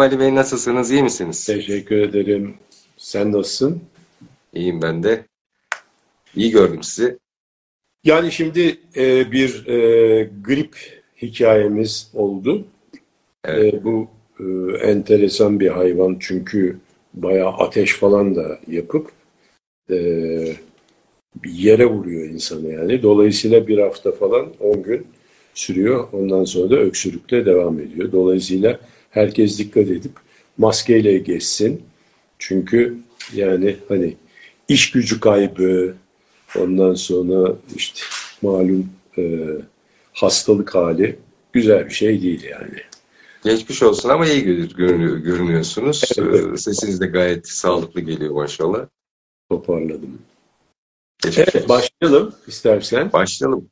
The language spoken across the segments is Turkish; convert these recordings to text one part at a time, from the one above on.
Merhaba. Ali Bey, nasılsınız? İyi misiniz? Teşekkür ederim. Sen nasılsın? İyiyim ben de. İyi gördüm sizi. Yani şimdi e, bir e, grip hikayemiz oldu. Evet. E, bu e, enteresan bir hayvan çünkü bayağı ateş falan da yapıp e, yere vuruyor insanı yani. Dolayısıyla bir hafta falan 10 gün sürüyor. Ondan sonra da öksürükle devam ediyor. Dolayısıyla herkes dikkat edip maskeyle geçsin. Çünkü yani hani iş gücü kaybı, ondan sonra işte malum e, hastalık hali güzel bir şey değil yani. Geçmiş olsun ama iyi görünüyor, görünüyorsunuz. Evet. Ee, Sesiniz de gayet sağlıklı geliyor maşallah. Toparladım. Geçmiş Evet olsun. başlayalım istersen. Başlayalım.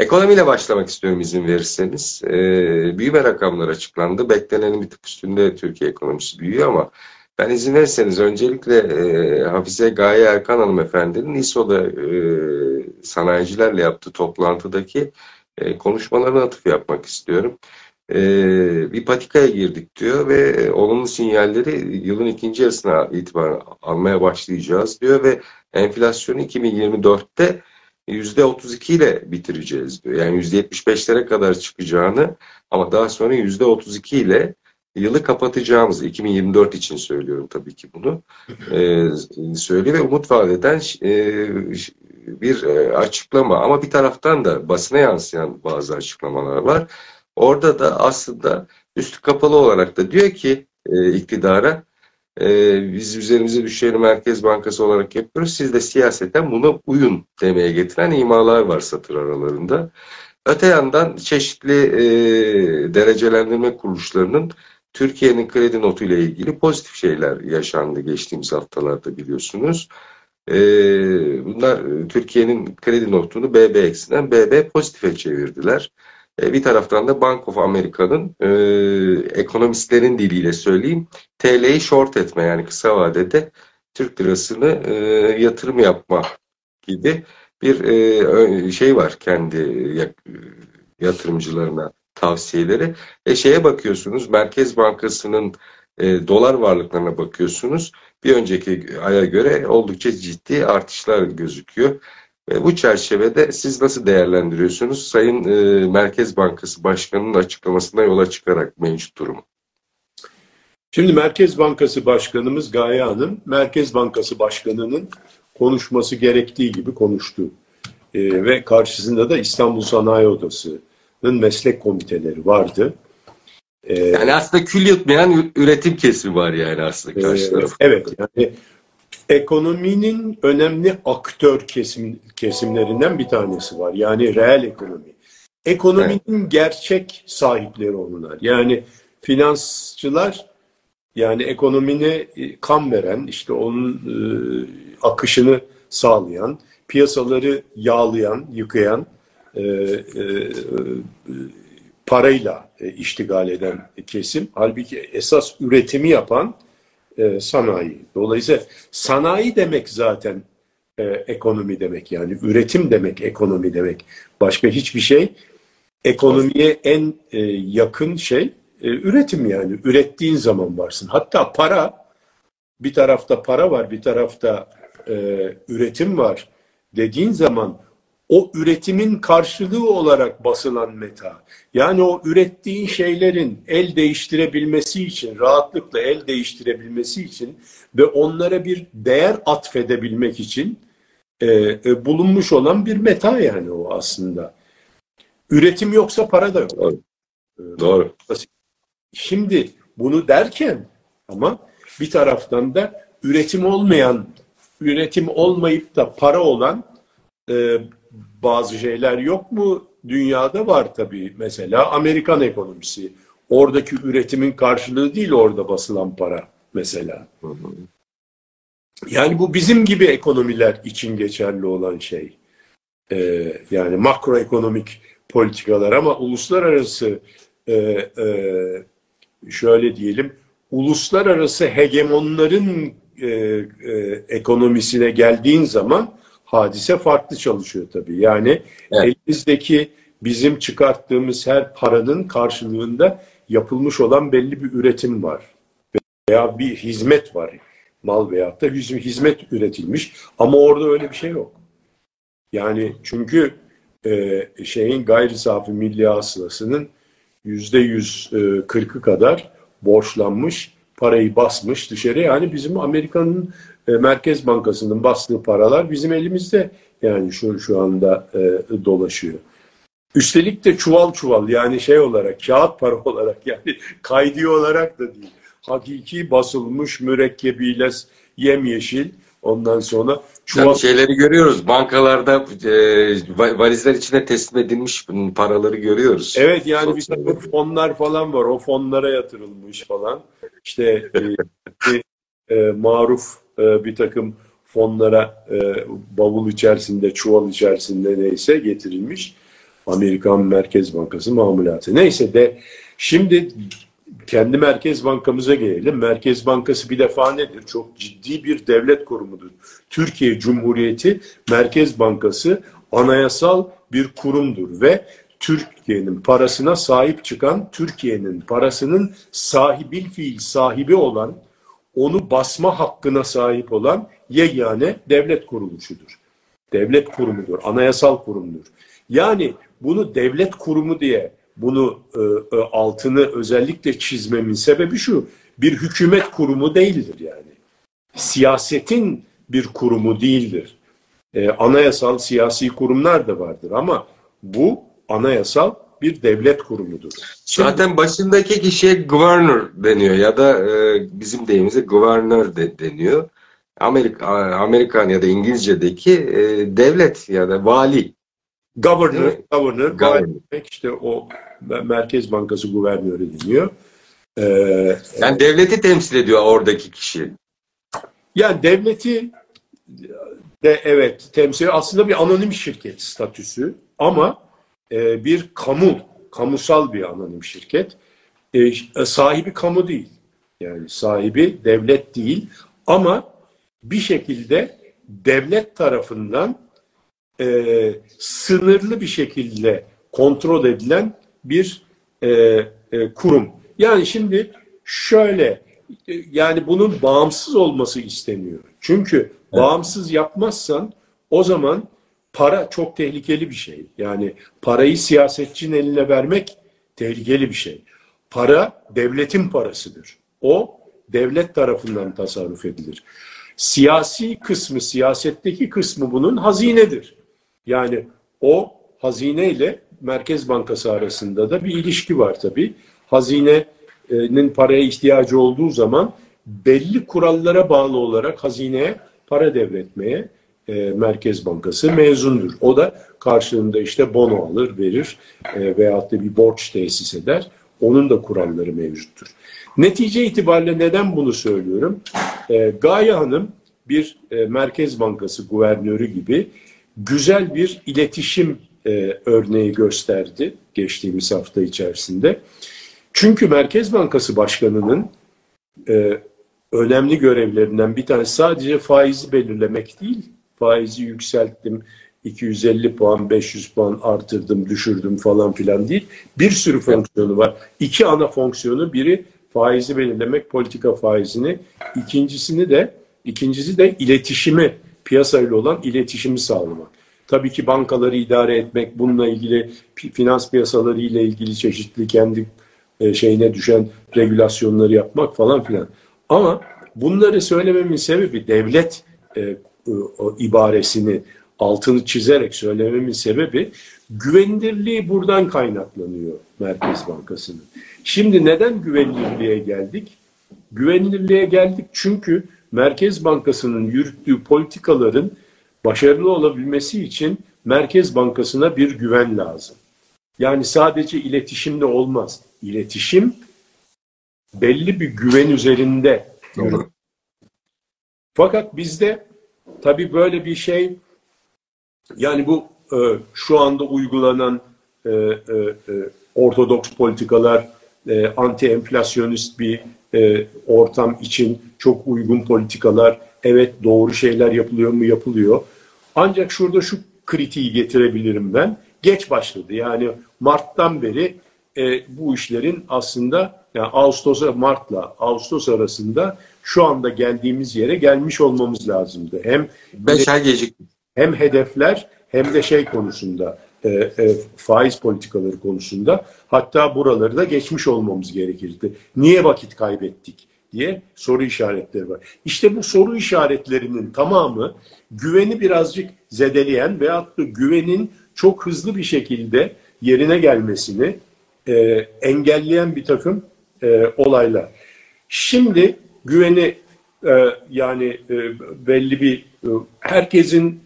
Ekonomiyle başlamak istiyorum izin verirseniz. Ee, büyüme rakamları açıklandı. Beklenenin bir tık üstünde Türkiye ekonomisi büyüyor ama ben izin verirseniz öncelikle e, Hafize Gaye Erkan hanımefendinin İSO'da e, sanayicilerle yaptığı toplantıdaki e, konuşmalarına atıf yapmak istiyorum. E, bir patikaya girdik diyor ve e, olumlu sinyalleri yılın ikinci yarısına itibaren almaya başlayacağız diyor ve enflasyonu 2024'te %32 ile bitireceğiz diyor. Yani %75'lere kadar çıkacağını ama daha sonra %32 ile yılı kapatacağımız 2024 için söylüyorum tabii ki bunu e, söylüyor ve umut vaat eden e, bir e, açıklama ama bir taraftan da basına yansıyan bazı açıklamalar var. Orada da aslında üstü kapalı olarak da diyor ki e, iktidara e, biz üzerimize düşeni Merkez Bankası olarak yapıyoruz. Siz de siyaseten buna uyun demeye getiren imalar var satır aralarında. Öte yandan çeşitli e, derecelendirme kuruluşlarının Türkiye'nin kredi notu ile ilgili pozitif şeyler yaşandı geçtiğimiz haftalarda biliyorsunuz. E, bunlar Türkiye'nin kredi notunu BB eksiden BB pozitife çevirdiler. E, bir taraftan da Bank of America'nın e, ekonomistlerin diliyle söyleyeyim TL'yi short etme yani kısa vadede Türk lirasını e, yatırım yapma gibi bir e, şey var kendi yatırımcılarına tavsiyeleri. E şeye bakıyorsunuz Merkez Bankası'nın e, dolar varlıklarına bakıyorsunuz. Bir önceki aya göre oldukça ciddi artışlar gözüküyor. E, bu çerçevede siz nasıl değerlendiriyorsunuz Sayın e, Merkez Bankası Başkanı'nın açıklamasına yola çıkarak mevcut durumu? Şimdi Merkez Bankası Başkanımız Gaye Hanım, Merkez Bankası Başkanı'nın konuşması gerektiği gibi konuştu. E, ve karşısında da İstanbul Sanayi Odası'nın meslek komiteleri vardı. E, yani aslında kül yutmayan üretim kesimi var yani aslında karşı e, Evet yani ekonominin önemli aktör kesim, kesimlerinden bir tanesi var. Yani reel ekonomi. Ekonominin evet. gerçek sahipleri onlar. Yani finansçılar yani ekonomine kan veren, işte onun e, akışını sağlayan, piyasaları yağlayan, yıkayan, e, e, parayla e, iştigal eden kesim. Halbuki esas üretimi yapan e, sanayi. Dolayısıyla sanayi demek zaten e, ekonomi demek yani üretim demek ekonomi demek. Başka hiçbir şey ekonomiye en e, yakın şey e, üretim yani. Ürettiğin zaman varsın. Hatta para bir tarafta para var bir tarafta e, üretim var dediğin zaman o üretimin karşılığı olarak basılan meta. Yani o ürettiğin şeylerin el değiştirebilmesi için, rahatlıkla el değiştirebilmesi için ve onlara bir değer atfedebilmek için e, e, bulunmuş olan bir meta yani o aslında. Üretim yoksa para da yok. Doğru. Doğru. Şimdi bunu derken ama bir taraftan da üretim olmayan, üretim olmayıp da para olan e, bazı şeyler yok mu? Dünyada var tabii. Mesela Amerikan ekonomisi. Oradaki üretimin karşılığı değil orada basılan para mesela. Yani bu bizim gibi ekonomiler için geçerli olan şey. Ee, yani makroekonomik politikalar ama uluslararası e, e, şöyle diyelim uluslararası hegemonların e, e, ekonomisine geldiğin zaman hadise farklı çalışıyor tabii. Yani evet. elimizdeki bizim çıkarttığımız her paranın karşılığında yapılmış olan belli bir üretim var. Veya bir hizmet var. Mal veyahut da hizmet üretilmiş. Ama orada öyle bir şey yok. Yani çünkü e, şeyin gayri safi milli hasılasının yüzde yüz e, kırkı kadar borçlanmış, parayı basmış dışarı. Yani bizim Amerika'nın e, Merkez Bankası'nın bastığı paralar bizim elimizde yani şu şu anda e, dolaşıyor. Üstelik de çuval çuval yani şey olarak kağıt para olarak yani kaydi olarak da değil. Hakiki basılmış mürekkebiyle yemyeşil ondan sonra çuval... Yani şeyleri görüyoruz bankalarda e, valizler içine teslim edilmiş paraları görüyoruz. Evet yani bir fonlar falan var o fonlara yatırılmış falan işte e, e, maruf e, bir takım fonlara e, bavul içerisinde, çuval içerisinde neyse getirilmiş. Amerikan Merkez Bankası mamulatı. Neyse de şimdi kendi Merkez Bankamıza gelelim. Merkez Bankası bir defa nedir? Çok ciddi bir devlet kurumudur. Türkiye Cumhuriyeti Merkez Bankası anayasal bir kurumdur ve Türkiye'nin parasına sahip çıkan, Türkiye'nin parasının sahibi fiil sahibi olan, onu basma hakkına sahip olan yegane devlet kuruluşudur. Devlet kurumudur, anayasal kurumdur. Yani bunu devlet kurumu diye bunu e, e, altını özellikle çizmemin sebebi şu. Bir hükümet kurumu değildir yani. Siyasetin bir kurumu değildir. E, anayasal siyasi kurumlar da vardır ama bu anayasal bir devlet kurumudur. Zaten başındaki kişiye governor deniyor ya da e, bizim deyimizde governor de, deniyor. Amerika, Amerikan ya da İngilizce'deki e, devlet ya da vali. Governor, governor, governor. Demek işte o Merkez Bankası guvernörü deniyor. Ee, yani e, devleti temsil ediyor oradaki kişi. Yani devleti de evet temsil aslında bir anonim şirket statüsü ama e, bir kamu, kamusal bir anonim şirket. E, sahibi kamu değil. Yani sahibi devlet değil ama bir şekilde devlet tarafından e, sınırlı bir şekilde kontrol edilen bir e, e, kurum. Yani şimdi şöyle e, yani bunun bağımsız olması isteniyor. Çünkü bağımsız yapmazsan o zaman para çok tehlikeli bir şey. Yani parayı siyasetçinin eline vermek tehlikeli bir şey. Para devletin parasıdır. O devlet tarafından tasarruf edilir. Siyasi kısmı, siyasetteki kısmı bunun hazinedir. Yani o hazine ile Merkez Bankası arasında da bir ilişki var tabii. Hazinenin paraya ihtiyacı olduğu zaman belli kurallara bağlı olarak hazineye para devretmeye e, Merkez Bankası mezundur. O da karşılığında işte bono alır, verir e, veyahut da bir borç tesis eder. Onun da kuralları mevcuttur. Netice itibariyle neden bunu söylüyorum? E, Gaye Hanım bir e, Merkez Bankası guvernörü gibi güzel bir iletişim e, örneği gösterdi geçtiğimiz hafta içerisinde. Çünkü Merkez Bankası Başkanı'nın e, önemli görevlerinden bir tanesi sadece faizi belirlemek değil, faizi yükselttim, 250 puan, 500 puan artırdım, düşürdüm falan filan değil. Bir sürü fonksiyonu var. İki ana fonksiyonu, biri faizi belirlemek, politika faizini. İkincisini de, ikincisi de iletişimi, piyasayla olan iletişimi sağlamak. Tabii ki bankaları idare etmek, bununla ilgili finans piyasaları ile ilgili çeşitli kendi e, şeyine düşen regülasyonları yapmak falan filan. Ama bunları söylememin sebebi devlet e, o ibaresini altını çizerek söylememin sebebi güvenilirliği buradan kaynaklanıyor Merkez Bankası'nın. Şimdi neden güvenilirliğe geldik? Güvenilirliğe geldik çünkü Merkez Bankası'nın yürüttüğü politikaların başarılı olabilmesi için Merkez Bankası'na bir güven lazım. Yani sadece iletişimde olmaz. İletişim belli bir güven üzerinde. Doğru. Fakat bizde tabii böyle bir şey yani bu e, şu anda uygulanan e, e, e, ortodoks politikalar e, anti enflasyonist bir e, ortam için çok uygun politikalar Evet doğru şeyler yapılıyor mu? Yapılıyor. Ancak şurada şu kritiği getirebilirim ben. Geç başladı. Yani Mart'tan beri e, bu işlerin aslında yani Ağustos'a Mart'la Ağustos arasında şu anda geldiğimiz yere gelmiş olmamız lazımdı. Hem 5 ay gecikti. Hem hedefler hem de şey konusunda e, e, faiz politikaları konusunda hatta buraları da geçmiş olmamız gerekirdi. Niye vakit kaybettik diye soru işaretleri var. İşte bu soru işaretlerinin tamamı güveni birazcık zedeleyen veyahut da güvenin çok hızlı bir şekilde yerine gelmesini e, engelleyen bir takım e, olaylar. Şimdi güveni e, yani e, belli bir e, herkesin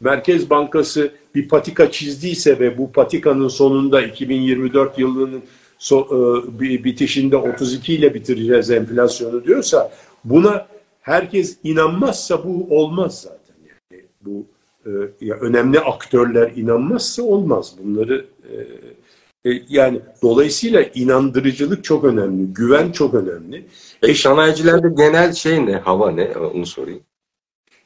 Merkez Bankası bir patika çizdiyse ve bu patikanın sonunda 2024 yılının so, e, bitişinde 32 ile bitireceğiz enflasyonu diyorsa buna herkes inanmazsa bu olmaz zaten. Yani bu e, ya önemli aktörler inanmazsa olmaz. Bunları e, yani dolayısıyla inandırıcılık çok önemli, güven çok önemli. E, sanayicilerde genel şey ne, hava ne onu sorayım.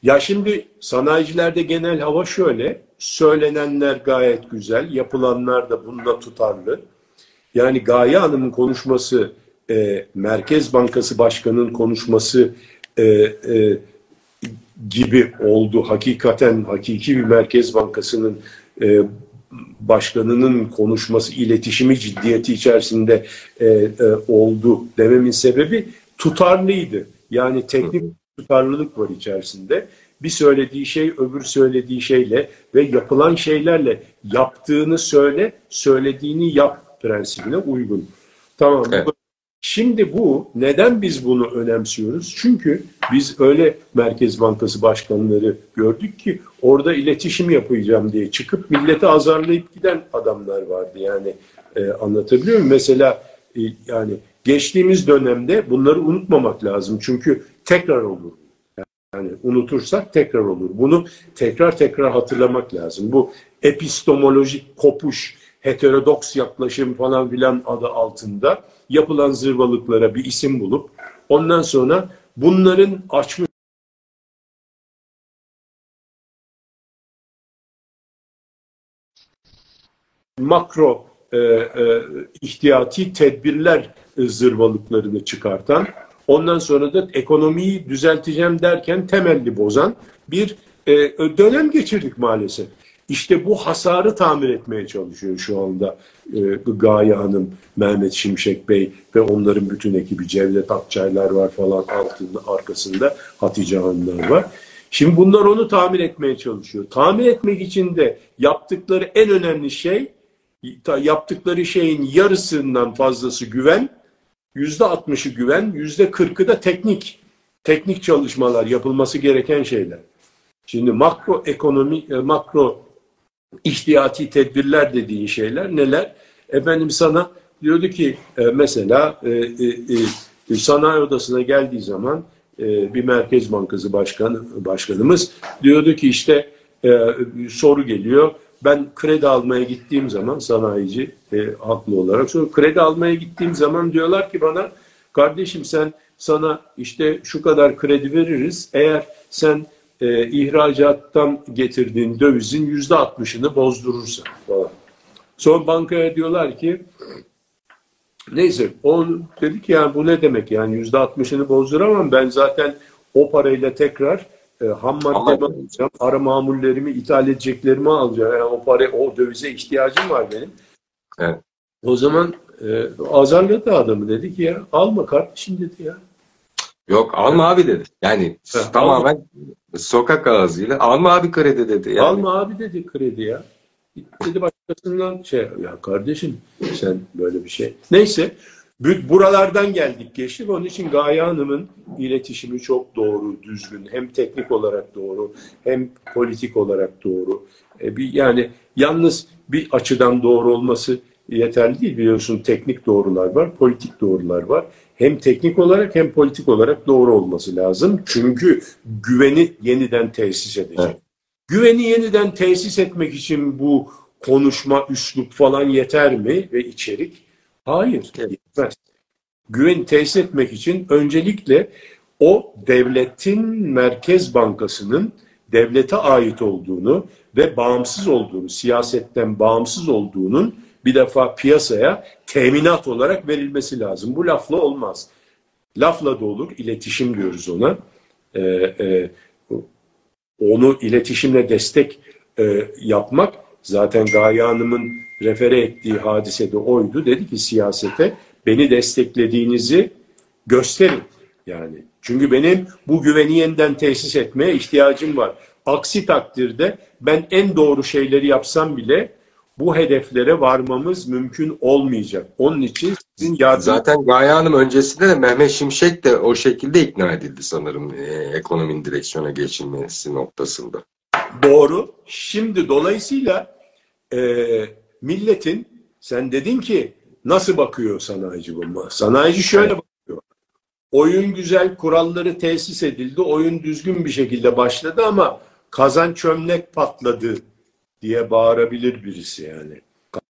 Ya şimdi sanayicilerde genel hava şöyle, söylenenler gayet güzel, yapılanlar da bunda tutarlı. Yani Gaye Hanım'ın konuşması, e, Merkez Bankası Başkanı'nın konuşması e, e, gibi oldu. Hakikaten hakiki bir Merkez Bankası'nın e, başkanının konuşması, iletişimi ciddiyeti içerisinde e, e, oldu dememin sebebi tutarlıydı. Yani teknik tutarlılık var içerisinde. Bir söylediği şey öbür söylediği şeyle ve yapılan şeylerle yaptığını söyle, söylediğini yap prensibine uygun. Tamam. Evet. Şimdi bu neden biz bunu önemsiyoruz? Çünkü biz öyle Merkez Bankası başkanları gördük ki orada iletişim yapacağım diye çıkıp milleti azarlayıp giden adamlar vardı. Yani e, anlatabiliyor muyum? Mesela e, yani geçtiğimiz dönemde bunları unutmamak lazım. Çünkü tekrar olur. Yani unutursak tekrar olur. Bunu tekrar tekrar hatırlamak lazım. Bu epistemolojik kopuş, heterodoks yaklaşım falan filan adı altında yapılan zırvalıklara bir isim bulup ondan sonra bunların açmış makro e, e, ihtiyati tedbirler zırvalıklarını çıkartan Ondan sonra da ekonomiyi düzelteceğim derken temelli bozan bir e, dönem geçirdik maalesef. İşte bu hasarı tamir etmeye çalışıyor şu anda e, Gaye Hanım, Mehmet Şimşek Bey ve onların bütün ekibi Cevdet Akçaylar var falan altında arkasında Hatice Hanımlar var. Şimdi bunlar onu tamir etmeye çalışıyor. Tamir etmek için de yaptıkları en önemli şey yaptıkları şeyin yarısından fazlası güven, yüzde altmışı güven, yüzde kırkı da teknik. Teknik çalışmalar, yapılması gereken şeyler. Şimdi makro ekonomi, e, makro ihtiyati tedbirler dediğin şeyler neler? Efendim sana diyordu ki e, mesela e, e, sanayi odasına geldiği zaman bir Merkez Bankası başkanı başkanımız diyordu ki işte soru geliyor ben kredi almaya gittiğim zaman sanayici e, haklı olarak sonra kredi almaya gittiğim zaman diyorlar ki bana kardeşim sen sana işte şu kadar kredi veririz eğer sen e, ihracattan getirdiğin dövizin yüzde altmışını bozdurursan falan. Sonra bankaya diyorlar ki neyse o dedi ki yani bu ne demek yani yüzde altmışını bozduramam ben zaten o parayla tekrar e, ham maddemi alacağım, ara mamullerimi, ithal edeceklerimi alacağım. Yani o para, o dövize ihtiyacım var benim. Evet. O zaman e, azarladı adamı dedi ki ya alma kardeşim dedi ya. Yok alma abi dedi. Yani ha, tamamen alma. sokak ağzıyla alma abi kredi dedi. Yani. Alma abi dedi kredi ya. Dedi başkasından şey ya kardeşim sen böyle bir şey. Neyse Buralardan geldik geçtik. Onun için Gaye Hanım'ın iletişimi çok doğru, düzgün. Hem teknik olarak doğru, hem politik olarak doğru. E bir, yani yalnız bir açıdan doğru olması yeterli değil. Biliyorsun teknik doğrular var, politik doğrular var. Hem teknik olarak hem politik olarak doğru olması lazım. Çünkü güveni yeniden tesis edecek. Evet. Güveni yeniden tesis etmek için bu konuşma, üslup falan yeter mi ve içerik? Hayır, yetmez. Güven tesis etmek için öncelikle o devletin Merkez Bankası'nın devlete ait olduğunu ve bağımsız olduğunu, siyasetten bağımsız olduğunun bir defa piyasaya teminat olarak verilmesi lazım. Bu lafla olmaz. Lafla da olur, iletişim diyoruz ona. Ee, e, onu iletişimle destek e, yapmak zaten Gaye Hanım'ın refere ettiği hadise de oydu. Dedi ki siyasete beni desteklediğinizi gösterin. Yani çünkü benim bu güveni yeniden tesis etmeye ihtiyacım var. Aksi takdirde ben en doğru şeyleri yapsam bile bu hedeflere varmamız mümkün olmayacak. Onun için sizin yardım... Zaten Gaye Hanım öncesinde de Mehmet Şimşek de o şekilde ikna edildi sanırım e, ekonominin direksiyona geçilmesi noktasında. Doğru. Şimdi dolayısıyla e, milletin sen dedin ki nasıl bakıyor sanayici bu? Sanayici şöyle bakıyor. Oyun güzel, kuralları tesis edildi, oyun düzgün bir şekilde başladı ama kazan çömlek patladı diye bağırabilir birisi yani.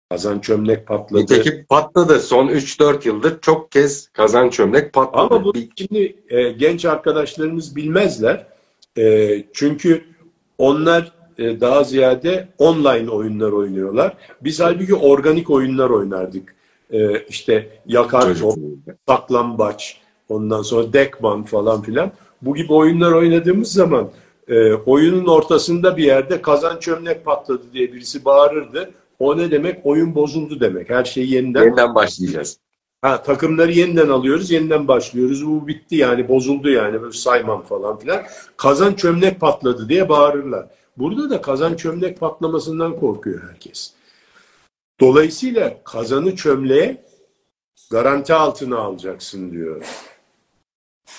Kazan çömlek patladı. Nitekim patladı. Son 3-4 yıldır çok kez kazan çömlek patladı. Ama bu şimdi e, genç arkadaşlarımız bilmezler. E, çünkü onlar e, daha ziyade online oyunlar oynuyorlar. Biz halbuki organik oyunlar oynardık. E, işte yakar top, saklambaç, ondan sonra dekman falan filan. Bu gibi oyunlar oynadığımız zaman e, oyunun ortasında bir yerde kazan çömlek patladı diye birisi bağırırdı. O ne demek? Oyun bozuldu demek. Her şeyi yeniden... Yeniden başlayacağız. Ha, takımları yeniden alıyoruz, yeniden başlıyoruz. Bu bitti yani, bozuldu yani. Böyle saymam falan filan. Kazan çömlek patladı diye bağırırlar. Burada da kazan çömlek patlamasından korkuyor herkes. Dolayısıyla kazanı çömleğe garanti altına alacaksın diyor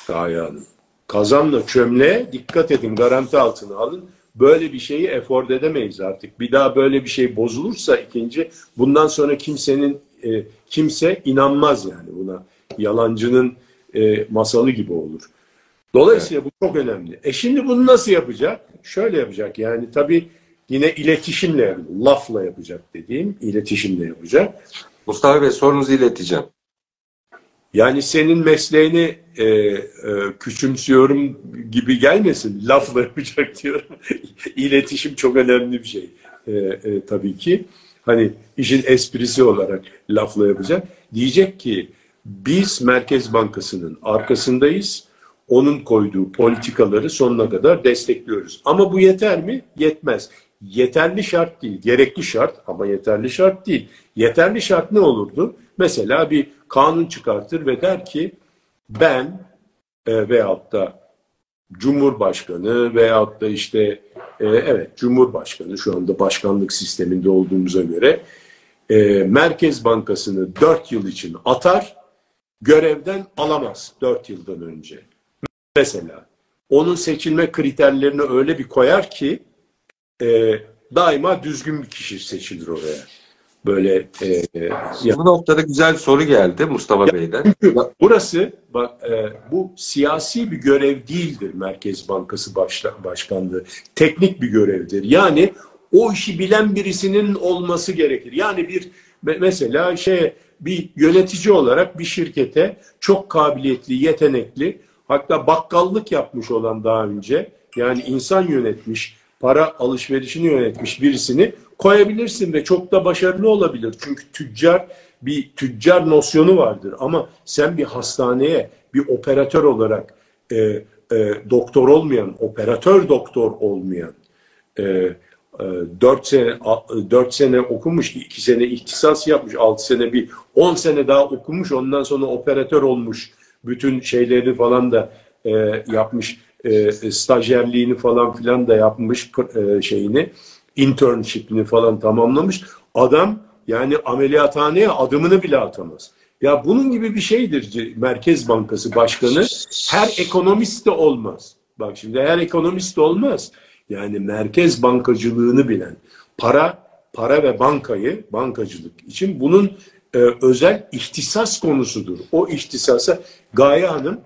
Gaye Hanım. Kazanla çömleğe dikkat edin garanti altına alın. Böyle bir şeyi efor edemeyiz artık. Bir daha böyle bir şey bozulursa ikinci bundan sonra kimsenin e, kimse inanmaz yani buna. Yalancının e, masalı gibi olur. Dolayısıyla evet. bu çok önemli. E şimdi bunu nasıl yapacak? Şöyle yapacak yani tabii yine iletişimle, lafla yapacak dediğim iletişimle yapacak. Mustafa Bey sorunuzu ileteceğim. Yani senin mesleğini e, e, küçümsüyorum gibi gelmesin. Lafla yapacak diyorum. İletişim çok önemli bir şey. E, e, tabii ki. Hani işin esprisi olarak lafla yapacak. Diyecek ki biz Merkez Bankası'nın arkasındayız. Onun koyduğu politikaları sonuna kadar destekliyoruz. Ama bu yeter mi? Yetmez. Yeterli şart değil. Gerekli şart ama yeterli şart değil. Yeterli şart ne olurdu? Mesela bir kanun çıkartır ve der ki ben e, veyahut da Cumhurbaşkanı veyahut da işte e, evet Cumhurbaşkanı şu anda başkanlık sisteminde olduğumuza göre e, Merkez Bankası'nı dört yıl için atar görevden alamaz dört yıldan önce. Mesela onun seçilme kriterlerini öyle bir koyar ki e, daima düzgün bir kişi seçilir oraya böyle e, ya. bu noktada güzel bir soru geldi Mustafa ya, Bey'den. Burası bak e, bu siyasi bir görev değildir Merkez Bankası başla, Başkanlığı. Teknik bir görevdir. Yani o işi bilen birisinin olması gerekir. Yani bir mesela şey bir yönetici olarak bir şirkete çok kabiliyetli, yetenekli hatta bakkallık yapmış olan daha önce yani insan yönetmiş, para alışverişini yönetmiş birisini koyabilirsin ve çok da başarılı olabilir. Çünkü tüccar bir tüccar nosyonu vardır ama sen bir hastaneye bir operatör olarak e, e, doktor olmayan, operatör doktor olmayan e, e, 4 sene 4 sene okumuş, 2 sene ihtisas yapmış, 6 sene bir 10 sene daha okumuş, ondan sonra operatör olmuş. Bütün şeyleri falan da e, yapmış, e, stajyerliğini falan filan da yapmış e, şeyini internship'ini falan tamamlamış. Adam yani ameliyathaneye adımını bile atamaz. Ya bunun gibi bir şeydir Merkez Bankası Başkanı. Her ekonomist de olmaz. Bak şimdi her ekonomist de olmaz. Yani merkez bankacılığını bilen, para para ve bankayı, bankacılık için bunun e, özel ihtisas konusudur. O ihtisasa Gaye Hanım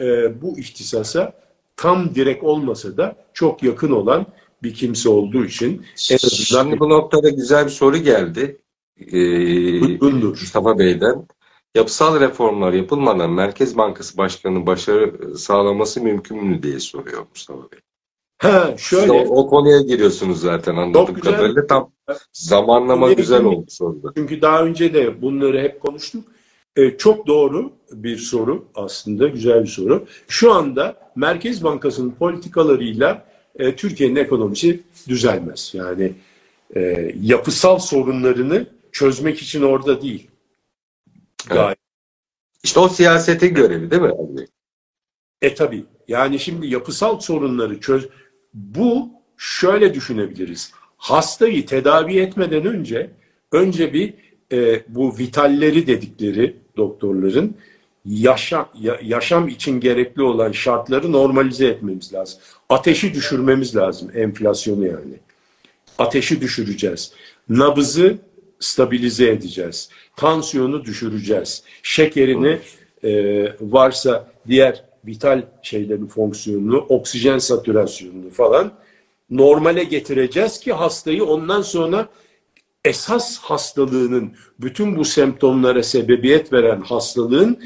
e, bu ihtisasa tam direkt olmasa da çok yakın olan bir kimse olduğu için en azından... Şimdi bu noktada güzel bir soru geldi. Ee, Mustafa Bey'den. Yapısal reformlar yapılmadan Merkez Bankası Başkanı'nın başarı sağlaması mümkün mü diye soruyor Mustafa Bey. Ha şöyle. O, o konuya giriyorsunuz zaten anladığım güzel. kadarıyla. Tam zamanlama Konuya güzel oldu sonunda. Çünkü daha önce de bunları hep konuştuk. Ee, çok doğru bir soru aslında, güzel bir soru. Şu anda Merkez Bankası'nın politikalarıyla e, Türkiye'nin ekonomisi düzelmez. Yani e, yapısal sorunlarını çözmek için orada değil. Gayet. İşte o siyasetin görevi değil mi? Bey? E tabi. Yani şimdi yapısal sorunları çöz... Bu şöyle düşünebiliriz. Hastayı tedavi etmeden önce önce bir e, bu vitalleri dedikleri doktorların yaşam, ya- yaşam için gerekli olan şartları normalize etmemiz lazım. Ateşi düşürmemiz lazım. Enflasyonu yani. Ateşi düşüreceğiz. Nabızı stabilize edeceğiz. Tansiyonu düşüreceğiz. Şekerini e, varsa diğer vital şeylerin fonksiyonunu, oksijen satürasyonunu falan normale getireceğiz ki hastayı ondan sonra esas hastalığının bütün bu semptomlara sebebiyet veren hastalığın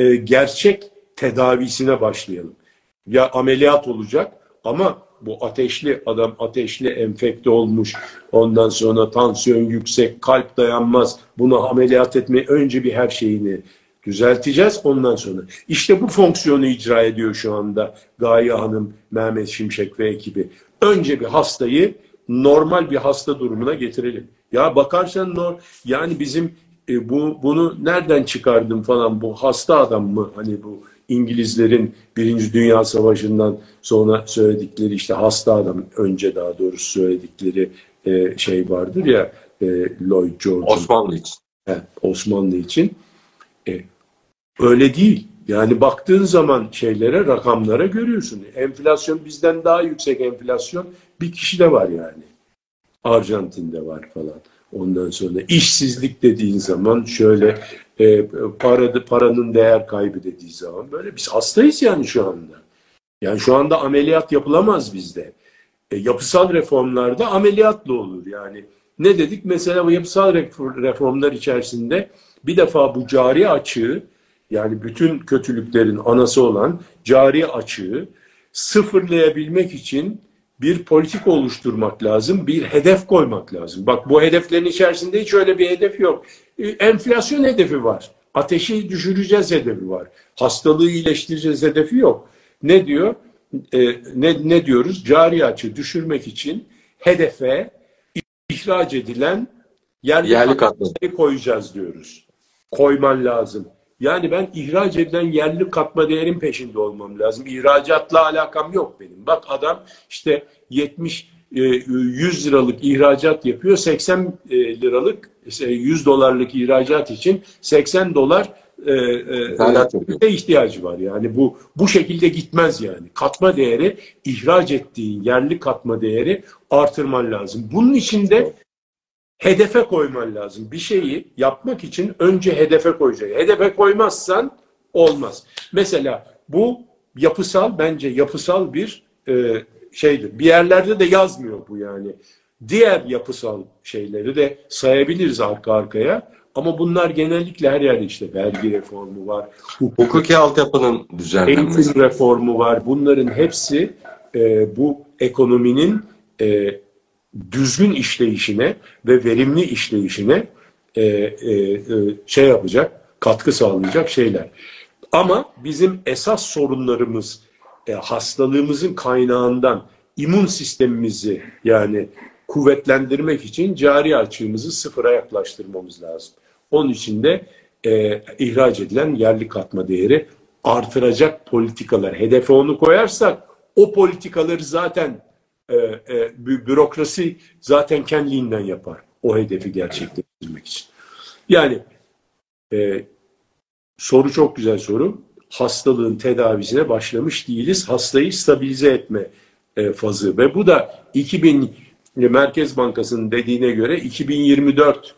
e, gerçek tedavisine başlayalım. Ya ameliyat olacak ama bu ateşli adam ateşli enfekte olmuş ondan sonra tansiyon yüksek kalp dayanmaz bunu ameliyat etmeyi önce bir her şeyini düzelteceğiz ondan sonra. İşte bu fonksiyonu icra ediyor şu anda Gaye Hanım, Mehmet Şimşek ve ekibi. Önce bir hastayı normal bir hasta durumuna getirelim. Ya bakarsan nor yani bizim e, bu bunu nereden çıkardım falan bu hasta adam mı hani bu İngilizlerin Birinci Dünya Savaşı'ndan sonra söyledikleri işte hasta adam önce daha doğrusu söyledikleri e, şey vardır ya e, Lloyd George'un Osmanlı için. He, Osmanlı için. E, öyle değil. Yani baktığın zaman şeylere, rakamlara görüyorsun. Enflasyon bizden daha yüksek enflasyon bir kişide var yani. Arjantin'de var falan. Ondan sonra işsizlik dediğin zaman şöyle e, para, paranın değer kaybı dediği zaman böyle biz hastayız yani şu anda. Yani şu anda ameliyat yapılamaz bizde. E, yapısal reformlarda ameliyatla olur yani. Ne dedik? Mesela bu yapısal ref- reformlar içerisinde bir defa bu cari açığı yani bütün kötülüklerin anası olan cari açığı sıfırlayabilmek için bir politik oluşturmak lazım, bir hedef koymak lazım. Bak bu hedeflerin içerisinde hiç öyle bir hedef yok. E, Enflasyon hedefi var. Ateşi düşüreceğiz hedefi var. Hastalığı iyileştireceğiz hedefi yok. Ne diyor? E, ne, ne diyoruz? Cari açığı düşürmek için hedefe ihraç edilen yerli, Yerli katma. katmayı koyacağız diyoruz. Koyman lazım. Yani ben ihraç edilen yerli katma değerin peşinde olmam lazım. İhracatla alakam yok benim. Bak adam işte 70 e, 100 liralık ihracat yapıyor. 80 e, liralık e, 100 dolarlık ihracat için 80 dolar e, e, e, ihtiyacı var. Yani bu bu şekilde gitmez yani. Katma değeri ihraç ettiğin yerli katma değeri artırman lazım. Bunun için de hedefe koyman lazım. Bir şeyi yapmak için önce hedefe koyacaksın. Hedefe koymazsan olmaz. Mesela bu yapısal bence yapısal bir e, şeydir. Bir yerlerde de yazmıyor bu yani. Diğer yapısal şeyleri de sayabiliriz arka arkaya. Ama bunlar genellikle her yerde işte vergi reformu var, hukuk Hukuki altyapının düzenlenmesi. eğitim reformu var. Bunların hepsi e, bu ekonominin e, düzgün işleyişine ve verimli işleyişine e, e, e, şey yapacak, katkı sağlayacak şeyler. Ama bizim esas sorunlarımız e, hastalığımızın kaynağından immün sistemimizi yani kuvvetlendirmek için cari açığımızı sıfıra yaklaştırmamız lazım. Onun için de e, ihraç edilen yerli katma değeri artıracak politikalar. Hedefe onu koyarsak o politikaları zaten e, e, bü- bürokrasi zaten kendiliğinden yapar. O hedefi gerçekleştirmek için. Yani e, soru çok güzel soru. Hastalığın tedavisine başlamış değiliz. Hastayı stabilize etme e, fazı ve bu da 2000 Merkez Bankası'nın dediğine göre 2024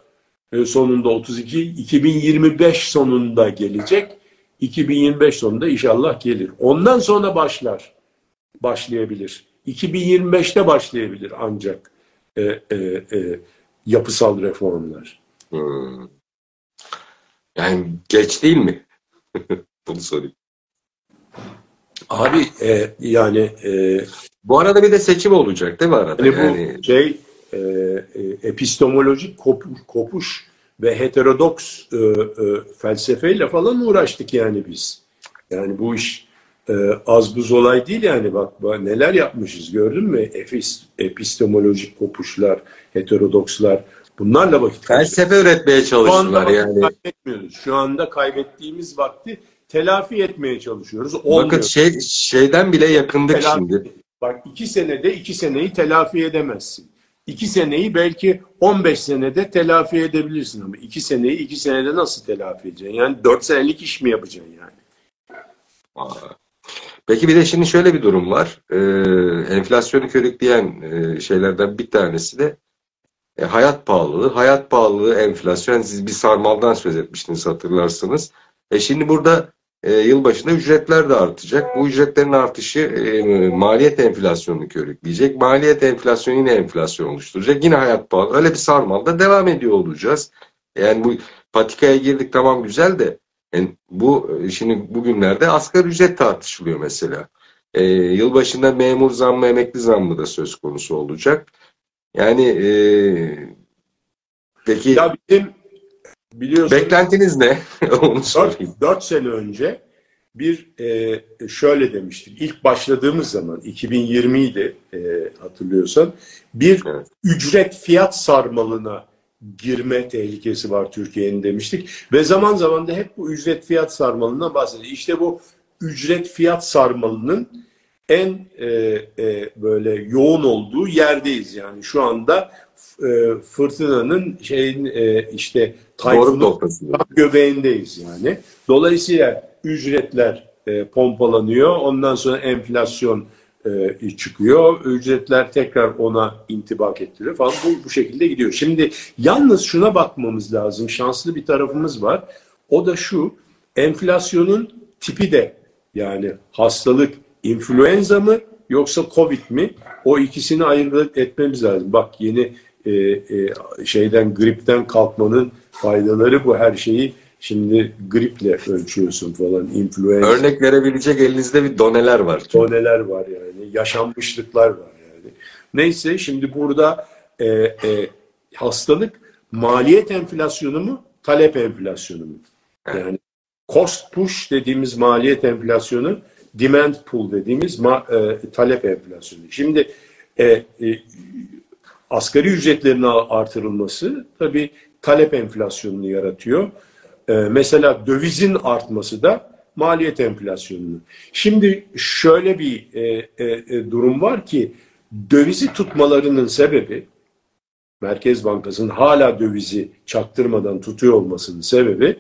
e, sonunda 32, 2025 sonunda gelecek. 2025 sonunda inşallah gelir. Ondan sonra başlar. Başlayabilir. 2025'te başlayabilir ancak e, e, e, yapısal reformlar. Hmm. Yani geç değil mi? Bunu sorayım. Abi e, yani e, Bu arada bir de seçim olacak değil mi arada? Yani, yani... bu şey e, e, epistemolojik kopuş, kopuş ve heterodoks e, e, felsefeyle falan uğraştık yani biz. Yani bu iş e, az buz olay değil yani bak, bak neler yapmışız gördün mü? Epist, epistemolojik kopuşlar, heterodokslar bunlarla vakit Felsefe üretmeye çalıştılar Şu yani. Kaybetmiyoruz. Şu anda kaybettiğimiz vakti telafi etmeye çalışıyoruz. Olmuyor. Bakın şey, şeyden bile yakındık Telafi- şimdi. Bak iki senede iki seneyi telafi edemezsin. İki seneyi belki 15 senede telafi edebilirsin ama iki seneyi iki senede nasıl telafi edeceksin? Yani dört senelik iş mi yapacaksın yani? Aa. Peki bir de şimdi şöyle bir durum var. Ee, enflasyonu körükleyen e, şeylerden bir tanesi de e, hayat pahalılığı. Hayat pahalılığı, enflasyon. Siz bir sarmaldan söz etmiştiniz hatırlarsınız. E şimdi burada e, yılbaşında ücretler de artacak. Bu ücretlerin artışı e, maliyet enflasyonunu körükleyecek. Maliyet enflasyonu yine enflasyon oluşturacak. Yine hayat pahalı. Öyle bir sarmalda devam ediyor olacağız. Yani bu patikaya girdik tamam güzel de yani bu e, şimdi bugünlerde asgari ücret tartışılıyor mesela. E, yılbaşında memur zammı, emekli zammı da söz konusu olacak. Yani e, peki Ya bizim biliyorsun beklentiniz ne? Onu sorayım. 4, 4 sene önce bir e, şöyle demiştik. İlk başladığımız zaman 2020 idi e, hatırlıyorsan bir Evet. ücret fiyat sarmalına girme tehlikesi var Türkiye'nin demiştik. Ve zaman zaman da hep bu ücret fiyat sarmalından bahsediyoruz. İşte bu ücret fiyat sarmalının en e, e, böyle yoğun olduğu yerdeyiz yani şu anda e, fırtınanın şeyin e, işte tayfunun göbeğindeyiz yani. Dolayısıyla ücretler e, pompalanıyor. Ondan sonra enflasyon e, çıkıyor. Ücretler tekrar ona intibak ettiriyor falan. Bu, bu şekilde gidiyor. Şimdi yalnız şuna bakmamız lazım. Şanslı bir tarafımız var. O da şu. Enflasyonun tipi de yani hastalık influenza mı yoksa covid mi? O ikisini ayırt etmemiz lazım. Bak yeni e, e, şeyden gripten kalkmanın faydaları bu her şeyi şimdi griple ölçüyorsun falan influenza Örnek verebilecek elinizde bir doneler var. doneler var yani yaşanmışlıklar var yani. Neyse şimdi burada e, e, hastalık maliyet enflasyonu mu talep enflasyonu mu? Yani cost push dediğimiz maliyet enflasyonu demand pull dediğimiz ma- e, talep enflasyonu. Şimdi e, e, asgari ücretlerin artırılması tabii talep enflasyonunu yaratıyor. E, mesela dövizin artması da maliyet enflasyonunu. Şimdi şöyle bir e, e, e, durum var ki dövizi tutmalarının sebebi Merkez Bankası'nın hala dövizi çaktırmadan tutuyor olmasının sebebi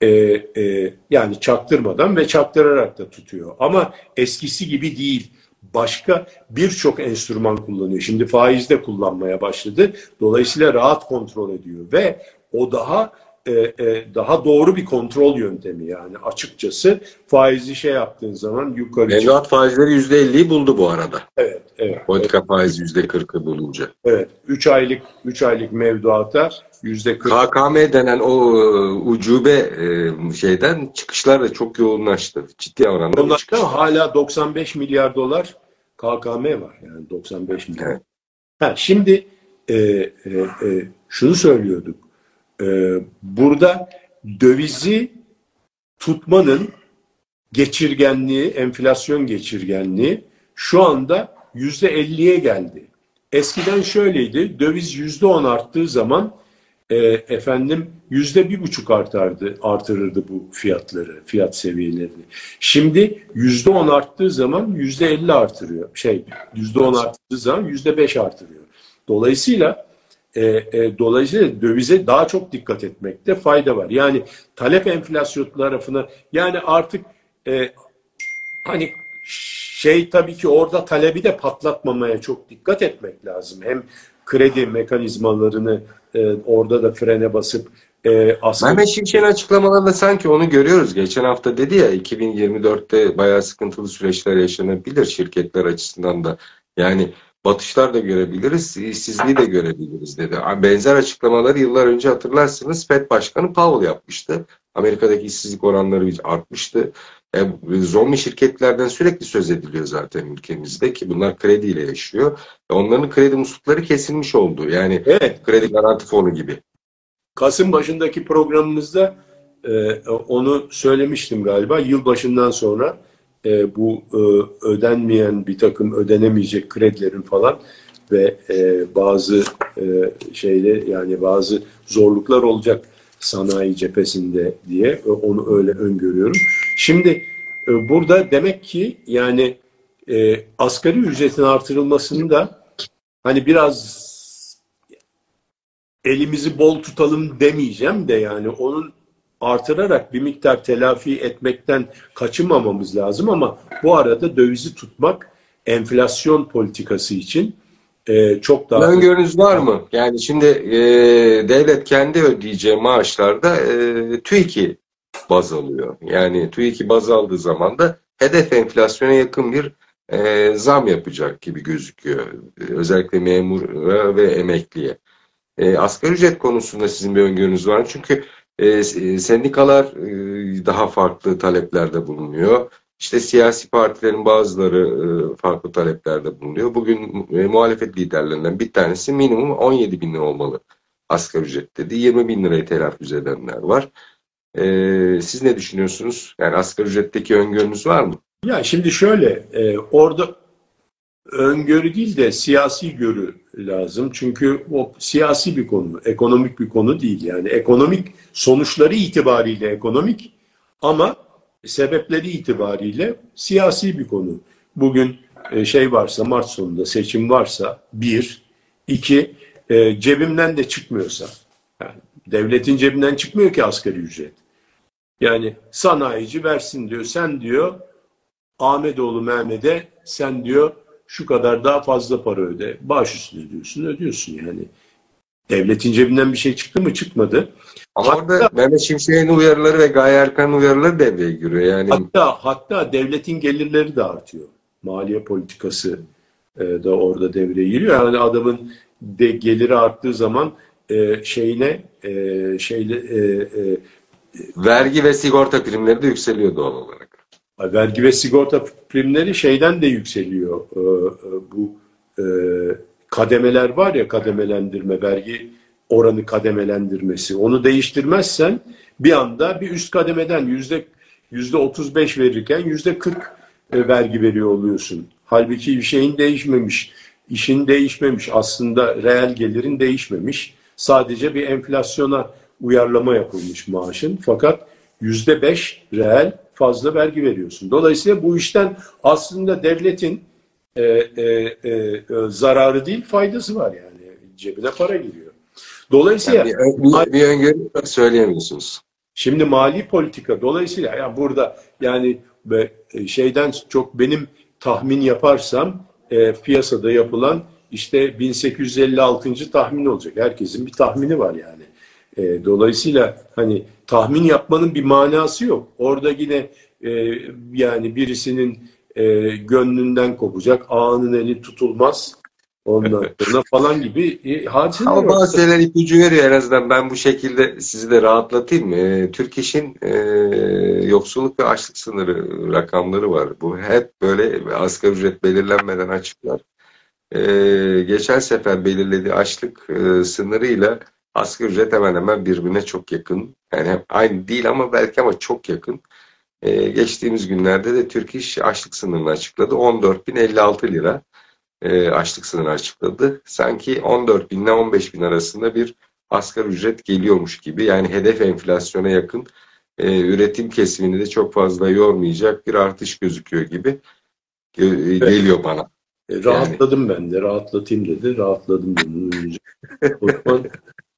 e, e, yani çaktırmadan ve çaktırarak da tutuyor. Ama eskisi gibi değil. Başka birçok enstrüman kullanıyor. Şimdi faiz de kullanmaya başladı. Dolayısıyla rahat kontrol ediyor ve o daha e, e, daha doğru bir kontrol yöntemi yani açıkçası faizi şey yaptığın zaman yukarı Mevduat faizleri %50'yi buldu bu arada. Evet, evet. Politika faizi %40'ı bulunca. Evet. 3 aylık 3 aylık mevduata yüzde 40 KKM denen o e, ucube e, şeyden çıkışlar da çok yoğunlaştı. Ciddi oranda Onlarda hala 95 milyar dolar KKM var yani 95 milyar. Evet. Ha, şimdi e, e, e, şunu söylüyorduk. E, burada dövizi tutmanın geçirgenliği, enflasyon geçirgenliği şu anda yüzde elliye geldi. Eskiden şöyleydi, döviz yüzde on arttığı zaman e, efendim yüzde bir buçuk artardı, artırırdı bu fiyatları, fiyat seviyelerini. Şimdi yüzde on arttığı zaman yüzde elli artırıyor. Şey, yüzde on arttığı zaman yüzde beş artırıyor. Dolayısıyla e, e, dolayısıyla dövize daha çok dikkat etmekte fayda var. Yani talep enflasyon tarafına yani artık e, hani şey tabii ki orada talebi de patlatmamaya çok dikkat etmek lazım. Hem kredi mekanizmalarını e, orada da frene basıp e, aslında Mehmet Şimşek'in açıklamalarında sanki onu görüyoruz. Geçen hafta dedi ya 2024'te bayağı sıkıntılı süreçler yaşanabilir şirketler açısından da. Yani batışlar da görebiliriz, işsizliği de görebiliriz dedi. Benzer açıklamaları yıllar önce hatırlarsınız Fed Başkanı Powell yapmıştı. Amerika'daki işsizlik oranları artmıştı. E, zombi şirketlerden sürekli söz ediliyor zaten ülkemizde ki bunlar krediyle yaşıyor. E, onların kredi muslukları kesilmiş oldu. Yani evet. kredi garanti fonu gibi. Kasım başındaki programımızda e, onu söylemiştim galiba. Yılbaşından sonra e, bu e, ödenmeyen bir takım ödenemeyecek kredilerin falan ve e, bazı e, şeyle yani bazı zorluklar olacak sanayi cephesinde diye onu öyle öngörüyorum. Şimdi e, burada demek ki yani e, asgari ücretin artırılmasını da hani biraz elimizi bol tutalım demeyeceğim de yani onun artırarak bir miktar telafi etmekten kaçınmamamız lazım ama bu arada dövizi tutmak enflasyon politikası için e, çok daha... Öngörünüz var mı? Yani şimdi e, devlet kendi ödeyeceği maaşlarda e, TÜİK'i baz alıyor. Yani TÜİK'i baz aldığı zaman da hedef enflasyona yakın bir e, zam yapacak gibi gözüküyor. Özellikle memur ve emekliye. E, asgari ücret konusunda sizin bir öngörünüz var mı? Çünkü e, e, sendikalar e, daha farklı taleplerde bulunuyor. İşte siyasi partilerin bazıları e, farklı taleplerde bulunuyor. Bugün e, muhalefet liderlerinden bir tanesi minimum 17 bin lira olmalı asgari ücret dedi. 20 bin lirayı telaffuz edenler var. E, siz ne düşünüyorsunuz? Yani asgari ücretteki öngörünüz var mı? Ya şimdi şöyle, e, orada öngörü değil de siyasi görü lazım. Çünkü o siyasi bir konu, ekonomik bir konu değil. Yani ekonomik sonuçları itibariyle ekonomik ama sebepleri itibariyle siyasi bir konu. Bugün e, şey varsa Mart sonunda seçim varsa bir, iki e, cebimden de çıkmıyorsa yani devletin cebinden çıkmıyor ki asgari ücret. Yani sanayici versin diyor. Sen diyor Ahmetoğlu Mehmet'e sen diyor şu kadar daha fazla para öde. Bağış üstüne diyorsun ödüyorsun yani. Devletin cebinden bir şey çıktı mı çıkmadı. Ama hatta, orada Mehmet Şimşek'in uyarıları ve Gaye Erkan uyarıları devreye giriyor. Yani. Hatta, hatta devletin gelirleri de artıyor. Maliye politikası e, da orada devreye giriyor. Yani adamın de geliri arttığı zaman e, şeyine e, şeyle e, e, vergi ve sigorta primleri de yükseliyor doğal olarak. Vergi ve sigorta primleri şeyden de yükseliyor. E, e, bu e, kademeler var ya kademelendirme, vergi oranı kademelendirmesi. Onu değiştirmezsen bir anda bir üst kademeden yüzde yüzde 35 verirken yüzde 40 e, vergi veriyor oluyorsun. Halbuki bir şeyin değişmemiş, işin değişmemiş. Aslında reel gelirin değişmemiş. Sadece bir enflasyona uyarlama yapılmış maaşın. Fakat yüzde beş reel fazla vergi veriyorsun. Dolayısıyla bu işten aslında devletin e, e, e, e, zararı değil faydası var yani. Cebine para giriyor. Dolayısıyla yani bir, bir, bir öngörü söyleyemiyorsunuz. Şimdi mali politika dolayısıyla yani burada yani e, şeyden çok benim tahmin yaparsam e, piyasada yapılan işte 1856. tahmin olacak. Herkesin bir tahmini var yani. E, dolayısıyla hani tahmin yapmanın bir manası yok. Orada yine e, yani birisinin e, gönlünden kopacak, ağanın eli tutulmaz. Ondan sonra falan gibi e, hadiseler Ama bazı şeyler ipucu veriyor en azından. Ben bu şekilde sizi de rahatlatayım. E, Türk İş'in e, yoksulluk ve açlık sınırı rakamları var. Bu hep böyle asgari ücret belirlenmeden açıklar. E, geçen sefer belirlediği açlık e, sınırıyla asgari ücret hemen hemen birbirine çok yakın. Yani aynı değil ama belki ama çok yakın. E, geçtiğimiz günlerde de Türk İş açlık sınırını açıkladı. 14.056 lira e, açlık sınırı açıkladı. Sanki 14 bin ile 15 bin arasında bir asgari ücret geliyormuş gibi. Yani hedef enflasyona yakın e, üretim kesimini de çok fazla yormayacak bir artış gözüküyor gibi e, geliyor bana. E, rahatladım yani. ben de. Rahatlatayım dedi. Rahatladım önce. o zaman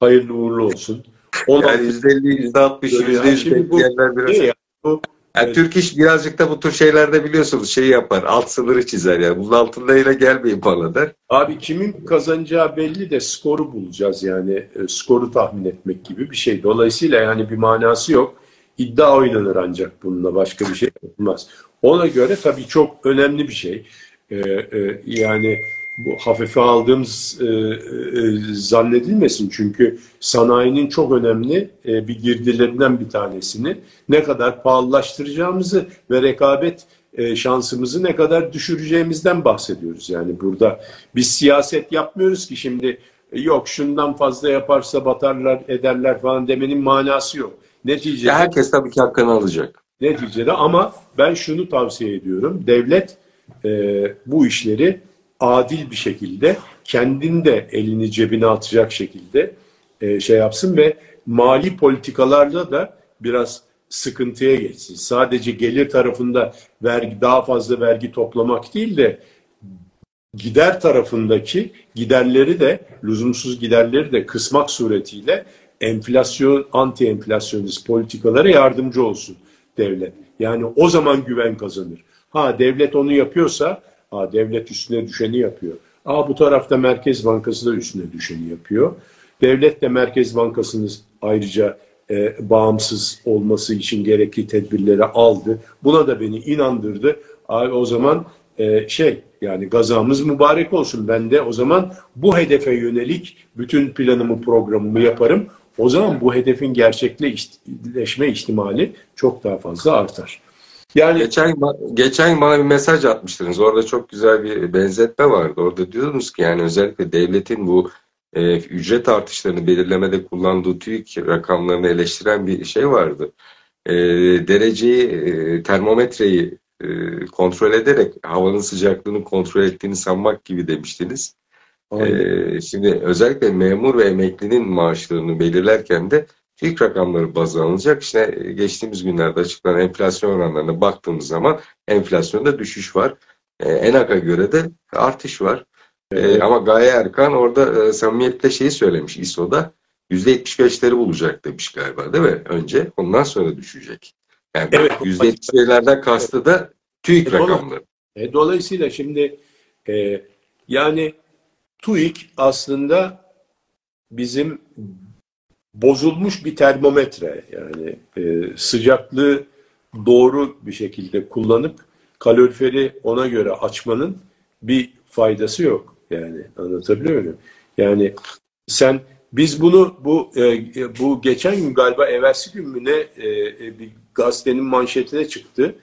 hayırlı uğurlu olsun. 16... Yani %50, %60, %100 bekleyenler biraz... Ya, bu yani evet. Türk iş birazcık da bu tür şeylerde biliyorsunuz şey yapar. Alt sınırı çizer yani. Bunun altında ile gelmeyin bana der. Abi kimin kazanacağı belli de skoru bulacağız yani. E, skoru tahmin etmek gibi bir şey. Dolayısıyla yani bir manası yok. İddia oynanır ancak bununla. Başka bir şey yapılmaz. Ona göre tabii çok önemli bir şey. Ee, e, yani bu hafife aldığımız e, e, zannedilmesin. Çünkü sanayinin çok önemli e, bir girdilerinden bir tanesini ne kadar pahalılaştıracağımızı ve rekabet e, şansımızı ne kadar düşüreceğimizden bahsediyoruz. Yani burada biz siyaset yapmıyoruz ki şimdi e, yok şundan fazla yaparsa batarlar ederler falan demenin manası yok. Neticede ya herkes tabii ki hakkını alacak. Neticede ama ben şunu tavsiye ediyorum. Devlet e, bu işleri adil bir şekilde kendinde elini cebine atacak şekilde e, şey yapsın ve mali politikalarda da biraz sıkıntıya geçsin. Sadece gelir tarafında vergi daha fazla vergi toplamak değil de gider tarafındaki giderleri de lüzumsuz giderleri de kısmak suretiyle enflasyon anti enflasyonist politikalara yardımcı olsun devlet. Yani o zaman güven kazanır. Ha devlet onu yapıyorsa ha devlet üstüne düşeni yapıyor. Aa bu tarafta Merkez Bankası da üstüne düşeni yapıyor. Devlet de Merkez Bankası'nı ayrıca e, bağımsız olması için gerekli tedbirleri aldı. Buna da beni inandırdı. Abi o zaman e, şey yani gazamız mübarek olsun. Ben de o zaman bu hedefe yönelik bütün planımı programımı yaparım. O zaman bu hedefin gerçekleşme ihtimali çok daha fazla artar. Yani geçen geçen bana bir mesaj atmıştınız. Orada çok güzel bir benzetme vardı. Orada diyordunuz ki yani özellikle devletin bu e, ücret artışlarını belirlemede kullandığı TÜİK rakamlarını eleştiren bir şey vardı. E, dereceyi, e, termometreyi e, kontrol ederek havanın sıcaklığını kontrol ettiğini sanmak gibi demiştiniz. E, şimdi özellikle memur ve emeklinin maaşlarını belirlerken de TÜİK rakamları baz alınacak. İşte e, geçtiğimiz günlerde açıklanan enflasyon oranlarına baktığımız zaman enflasyonda düşüş var. E, ENAK'a göre de artış var. Evet. E, ama Gaye Erkan orada e, samimiyetle şeyi söylemiş İSO'da %75'leri bulacak demiş galiba değil mi? Önce ondan sonra düşecek. Yani evet, %75'lerden kastı da TÜİK e, rakamları. E, dolayısıyla şimdi e, yani TÜİK aslında bizim bozulmuş bir termometre yani e, sıcaklığı doğru bir şekilde kullanıp kaloriferi ona göre açmanın bir faydası yok. Yani anlatabiliyor muyum? Yani sen biz bunu bu e, bu geçen gün galiba evvelsi gün mü ne e, e, bir gazetenin manşetine çıktı.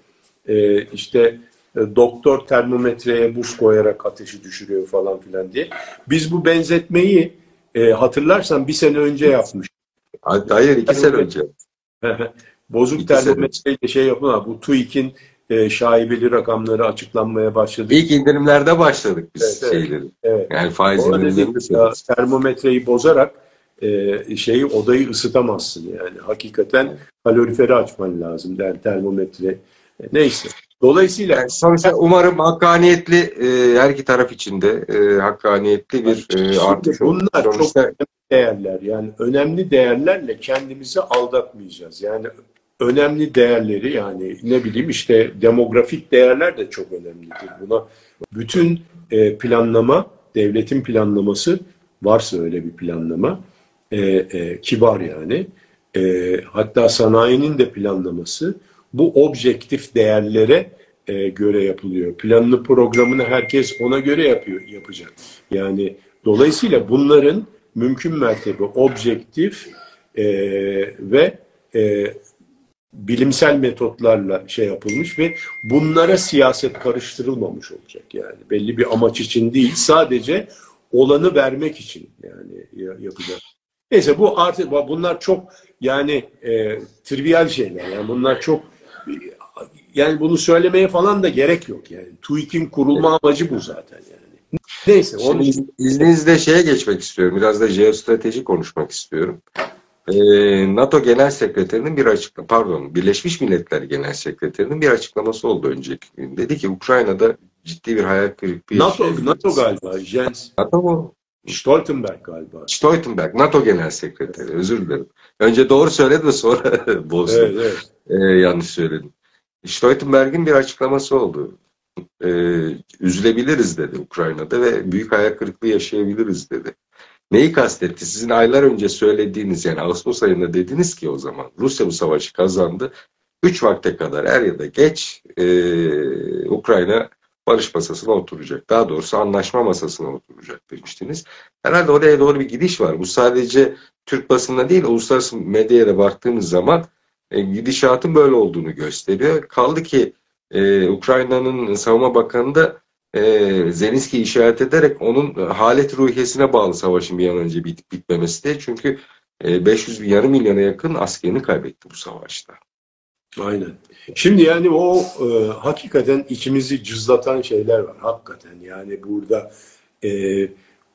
E, işte e, doktor termometreye buz koyarak ateşi düşürüyor falan filan diye. Biz bu benzetmeyi e, hatırlarsan bir sene önce yapmış. Hayır iki sene önce. Bozuk termometreyle şey yapılan bu TÜİK'in e, şaibeli rakamları açıklanmaya başladı. İlk indirimlerde başladık biz evet, şeyleri. Evet. Yani faiz indirimlerinde termometreyi bozarak e, şeyi odayı ısıtamazsın yani. Hakikaten kaloriferi açman lazım der termometre. E, neyse. Dolayısıyla yani sonuçta umarım hakkaniyetli e, her iki taraf içinde e, hakkaniyetli bir e, artış olur. Bunlar sonuçta... çok değerler. Yani önemli değerlerle kendimizi aldatmayacağız. Yani önemli değerleri yani ne bileyim işte demografik değerler de çok önemlidir. Buna bütün e, planlama, devletin planlaması varsa öyle bir planlama e, e, kibar yani. E, hatta sanayinin de planlaması bu objektif değerlere e, göre yapılıyor. Planlı programını herkes ona göre yapıyor, yapacak. Yani dolayısıyla bunların mümkün mertebe objektif e, ve e, bilimsel metotlarla şey yapılmış ve bunlara siyaset karıştırılmamış olacak yani. Belli bir amaç için değil, sadece olanı vermek için yani yapacak. Neyse bu artık bunlar çok yani e, trivial şeyler. Yani bunlar çok yani bunu söylemeye falan da gerek yok yani. TÜİK'in kurulma amacı bu zaten yani. Neyse. Onun için... İzninizle şeye geçmek istiyorum. Biraz da jeostrateji konuşmak istiyorum. Ee, NATO Genel Sekreterinin bir açıklama, pardon Birleşmiş Milletler Genel Sekreterinin bir açıklaması oldu önceki gün. Dedi ki Ukrayna'da ciddi bir hayal kırıklığı NATO, NATO galiba. Jens. NATO mu? Stoltenberg galiba. Stoltenberg, NATO Genel Sekreteri. Özür dilerim. Önce doğru söyledi de sonra bozdum. Evet, evet. Ee, yanlış söyledim. Stoltenberg'in bir açıklaması oldu. Ee, üzülebiliriz dedi Ukrayna'da ve büyük hayal kırıklığı yaşayabiliriz dedi. Neyi kastetti? Sizin aylar önce söylediğiniz yani Ağustos ayında dediniz ki o zaman Rusya bu savaşı kazandı. Üç vakte kadar er ya da geç e, Ukrayna barış masasına oturacak. Daha doğrusu anlaşma masasına oturacak demiştiniz. Herhalde oraya doğru bir gidiş var. Bu sadece Türk basında değil, uluslararası medyaya da baktığımız zaman e, gidişatın böyle olduğunu gösteriyor. Kaldı ki e, Ukrayna'nın savunma bakanı da e, Zelenski işaret ederek onun halet ruhiyesine bağlı savaşın bir an önce bit bitmemesi de çünkü e, 500 yarım milyona yakın askerini kaybetti bu savaşta. Aynen. Şimdi yani o e, hakikaten içimizi cızlatan şeyler var. Hakikaten yani burada e,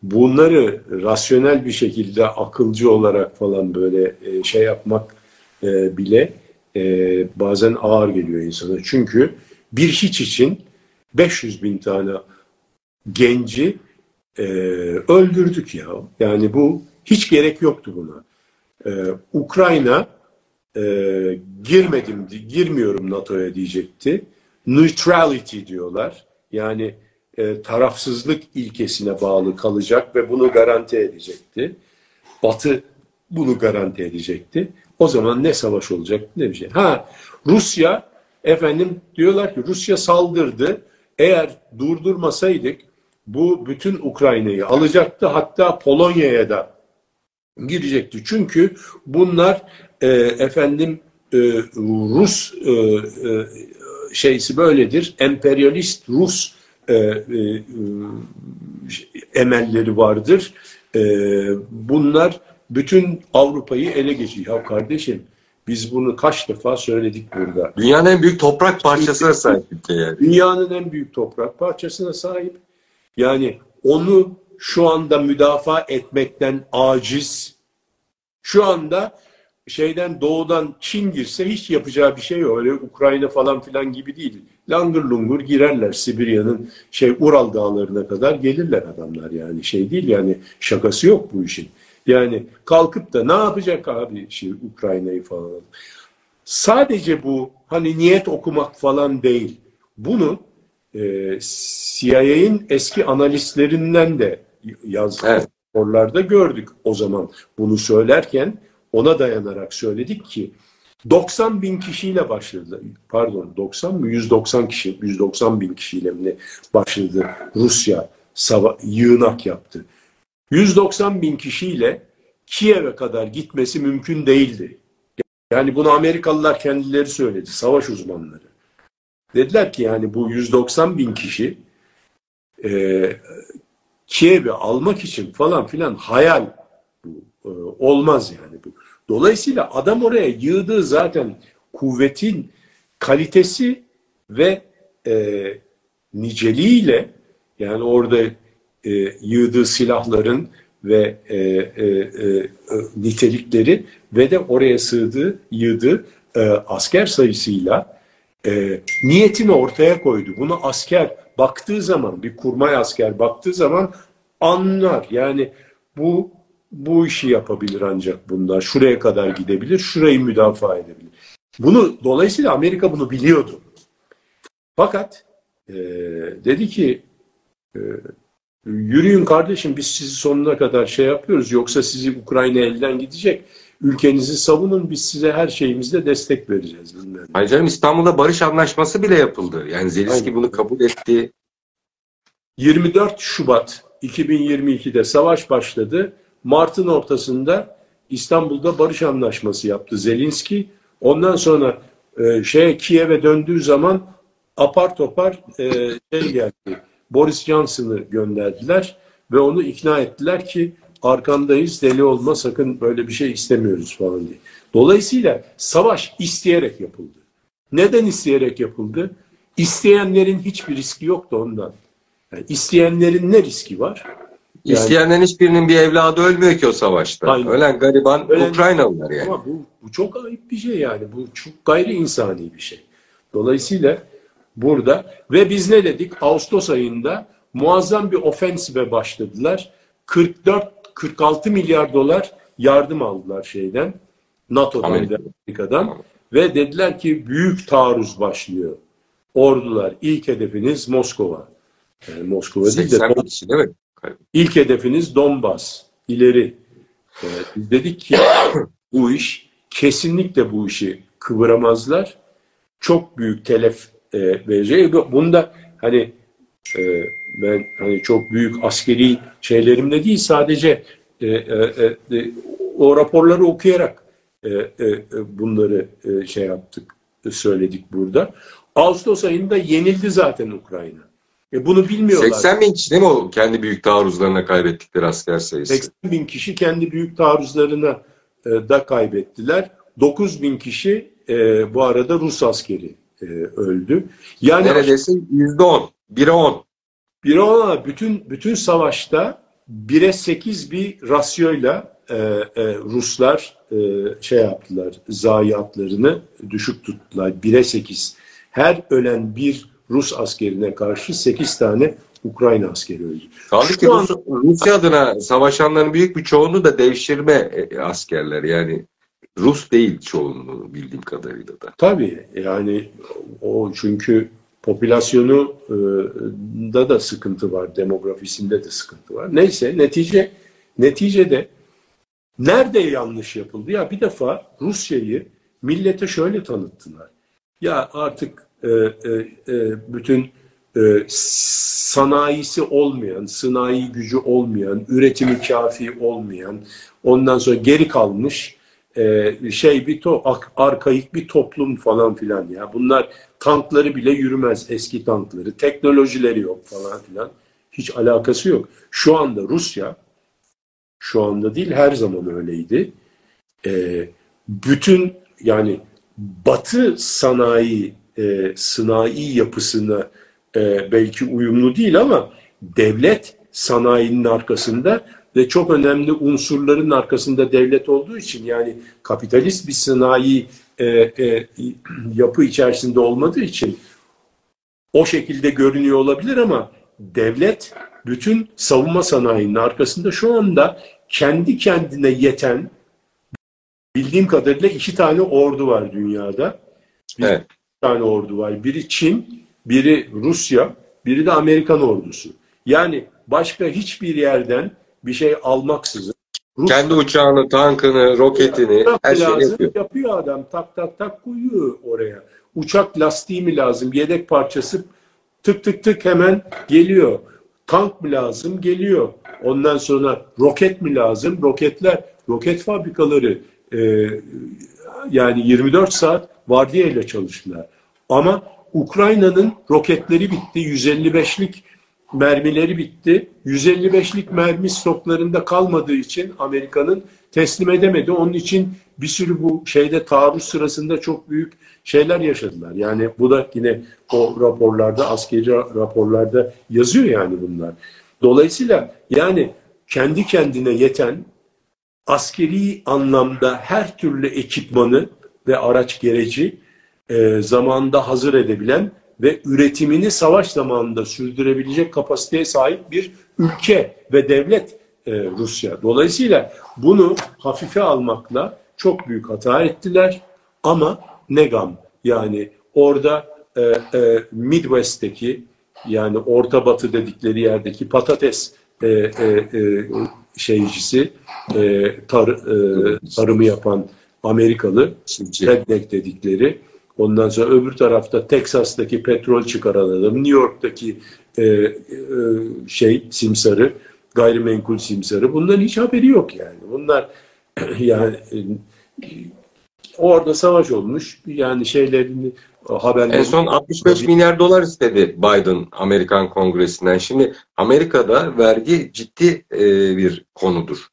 bunları rasyonel bir şekilde akılcı olarak falan böyle e, şey yapmak e, bile e, bazen ağır geliyor insana. Çünkü bir hiç için 500 bin tane genci e, öldürdük ya. Yani bu hiç gerek yoktu buna. E, Ukrayna e, girmedim, girmiyorum NATO'ya diyecekti. Neutrality diyorlar. Yani e, tarafsızlık ilkesine bağlı kalacak ve bunu garanti edecekti. Batı bunu garanti edecekti. O zaman ne savaş olacak ne bir şey. Ha Rusya efendim diyorlar ki Rusya saldırdı. Eğer durdurmasaydık bu bütün Ukrayna'yı alacaktı. Hatta Polonya'ya da girecekti. Çünkü bunlar e, efendim e, Rus e, e, şeysi böyledir. Emperyalist Rus e, e, emelleri vardır. E, bunlar bütün Avrupa'yı ele geçiyor. Ya kardeşim biz bunu kaç defa söyledik burada. Dünyanın en büyük toprak parçasına sahip ülke yani. Dünyanın en büyük toprak parçasına sahip. Yani onu şu anda müdafaa etmekten aciz. Şu anda şeyden doğudan Çin girse hiç yapacağı bir şey yok. Öyle Ukrayna falan filan gibi değil. Langır lungur girerler Sibirya'nın şey Ural dağlarına kadar gelirler adamlar yani şey değil yani şakası yok bu işin. Yani kalkıp da ne yapacak abi şey Ukrayna'yı falan. Sadece bu hani niyet okumak falan değil. Bunu e, CIA'in eski analistlerinden de yazdık. Evet. Raporlarda gördük o zaman bunu söylerken ona dayanarak söyledik ki 90 bin kişiyle başladı. Pardon 90 mı? 190 kişi, 190 bin kişiyle mi başladı Rusya sava yığınak yaptı. 190 bin kişiyle Kiev'e kadar gitmesi mümkün değildi. Yani bunu Amerikalılar kendileri söyledi, savaş uzmanları. Dediler ki yani bu 190 bin kişi e, Kiev'i almak için falan filan hayal bu. E, olmaz yani bu. Dolayısıyla adam oraya yığdığı zaten kuvvetin kalitesi ve e, niceliğiyle yani orada e, yığdığı silahların ve e, e, e, nitelikleri ve de oraya sığdığı, yığdığı e, asker sayısıyla e, niyetini ortaya koydu. Bunu asker baktığı zaman, bir kurmay asker baktığı zaman anlar. Yani bu bu işi yapabilir ancak bunlar. Şuraya kadar gidebilir, şurayı müdafaa edebilir. Bunu dolayısıyla Amerika bunu biliyordu. Fakat e, dedi ki e, yürüyün kardeşim biz sizi sonuna kadar şey yapıyoruz yoksa sizi Ukrayna elden gidecek. Ülkenizi savunun biz size her şeyimizde destek vereceğiz. Bilmem. Hayır canım İstanbul'da barış anlaşması bile yapıldı. Yani Zelenski Aynen. bunu kabul etti. 24 Şubat 2022'de savaş başladı. Mart'ın ortasında İstanbul'da barış anlaşması yaptı Zelenski. Ondan sonra e, şeye Kiev'e döndüğü zaman apar topar e, şey geldi. Boris Johnson'ı gönderdiler ve onu ikna ettiler ki arkandayız deli olma sakın böyle bir şey istemiyoruz falan diye. Dolayısıyla savaş isteyerek yapıldı. Neden isteyerek yapıldı? İsteyenlerin hiçbir riski yoktu ondan. Yani isteyenlerin ne riski var? Yani, İsteyenlerin hiçbirinin bir evladı ölmüyor ki o savaşta. Aynen. Ölen gariban Ölen, Ukraynalılar yani. Ama bu, bu çok ayıp bir şey yani. Bu çok gayri insani bir şey. Dolayısıyla burada ve biz ne dedik? Ağustos ayında muazzam bir ofensive başladılar. 44-46 milyar dolar yardım aldılar şeyden. NATO'dan Amerika. Amerika'dan. Ve dediler ki büyük taarruz başlıyor. Ordular ilk hedefiniz Moskova. Yani Moskova değil de değil mi? İlk hedefiniz Donbas, ileri. Ee, biz dedik ki bu iş kesinlikle bu işi kıvıramazlar. Çok büyük telef e, verecek. Bunda hani e, ben hani çok büyük askeri şeylerimle değil sadece e, e, e, o raporları okuyarak e, e, bunları e, şey yaptık, söyledik burada. Ağustos ayında yenildi zaten Ukrayna. E bunu bilmiyorlar. 80 bin kişi değil mi o kendi büyük taarruzlarına kaybettikleri asker sayısı? 80 bin kişi kendi büyük taarruzlarına e, da kaybettiler. 9 bin kişi e, bu arada Rus askeri e, öldü. Yani neredeyse yüzde on, bire on. Bire on bütün bütün savaşta bire sekiz bir rasyoyla e, e, Ruslar e, şey yaptılar, zayiatlarını düşük tuttular. Bire sekiz. Her ölen bir Rus askerine karşı sekiz tane Ukrayna askeri öldü. Kaldı ki Rus, Rusya adına savaşanların büyük bir çoğunluğu da devşirme e, askerler yani Rus değil çoğunluğu bildiğim kadarıyla da. Tabii yani o çünkü popülasyonu e, da da sıkıntı var, demografisinde de sıkıntı var. Neyse netice neticede nerede yanlış yapıldı? Ya bir defa Rusya'yı millete şöyle tanıttılar. Ya artık e, e, e, bütün e, sanayisi olmayan, sanayi gücü olmayan, üretimi kafi olmayan, ondan sonra geri kalmış e, şey bir to arkaik bir toplum falan filan ya. Bunlar tankları bile yürümez eski tankları. Teknolojileri yok falan filan. Hiç alakası yok. Şu anda Rusya şu anda değil her zaman öyleydi. E, bütün yani Batı sanayi e, sanayi yapısına e, belki uyumlu değil ama devlet sanayinin arkasında ve çok önemli unsurların arkasında devlet olduğu için yani kapitalist bir sanayi e, e, yapı içerisinde olmadığı için o şekilde görünüyor olabilir ama devlet bütün savunma sanayinin arkasında şu anda kendi kendine yeten bildiğim kadarıyla iki tane ordu var dünyada. Bir evet. tane ordu var. Biri Çin, biri Rusya, biri de Amerikan ordusu. Yani başka hiçbir yerden bir şey almaksızın. Rus Kendi uçağını, tankını, roketini her şeyi yapıyor. Yapıyor adam. Tak tak tak koyuyor oraya. Uçak lastiği mi lazım? Yedek parçası tık tık tık hemen geliyor. Tank mı lazım? Geliyor. Ondan sonra roket mi lazım? Roketler, roket fabrikaları e, yani 24 saat vardiya ile çalıştılar. Ama Ukrayna'nın roketleri bitti. 155'lik mermileri bitti. 155'lik mermi stoklarında kalmadığı için Amerika'nın teslim edemedi. Onun için bir sürü bu şeyde taarruz sırasında çok büyük şeyler yaşadılar. Yani bu da yine o raporlarda, askeri raporlarda yazıyor yani bunlar. Dolayısıyla yani kendi kendine yeten askeri anlamda her türlü ekipmanı ve araç gereci e, zamanda hazır edebilen ve üretimini savaş zamanında sürdürebilecek kapasiteye sahip bir ülke ve devlet e, Rusya. Dolayısıyla bunu hafife almakla çok büyük hata ettiler ama ne gam yani orada e, e, Midwest'teki yani Orta Batı dedikleri yerdeki patates e, e, e, şeycisi e, tar, e, tarımı yapan Amerikalı redneck dedikleri Ondan sonra öbür tarafta Teksas'taki petrol çıkaran adam, New York'taki e, e, şey simsarı, gayrimenkul simsarı. Bunların hiç haberi yok yani. Bunlar yani e, orada savaş olmuş. Yani şeylerini haberleri... En son 65 milyar dolar istedi Biden Amerikan Kongresi'nden. Şimdi Amerika'da vergi ciddi e, bir konudur.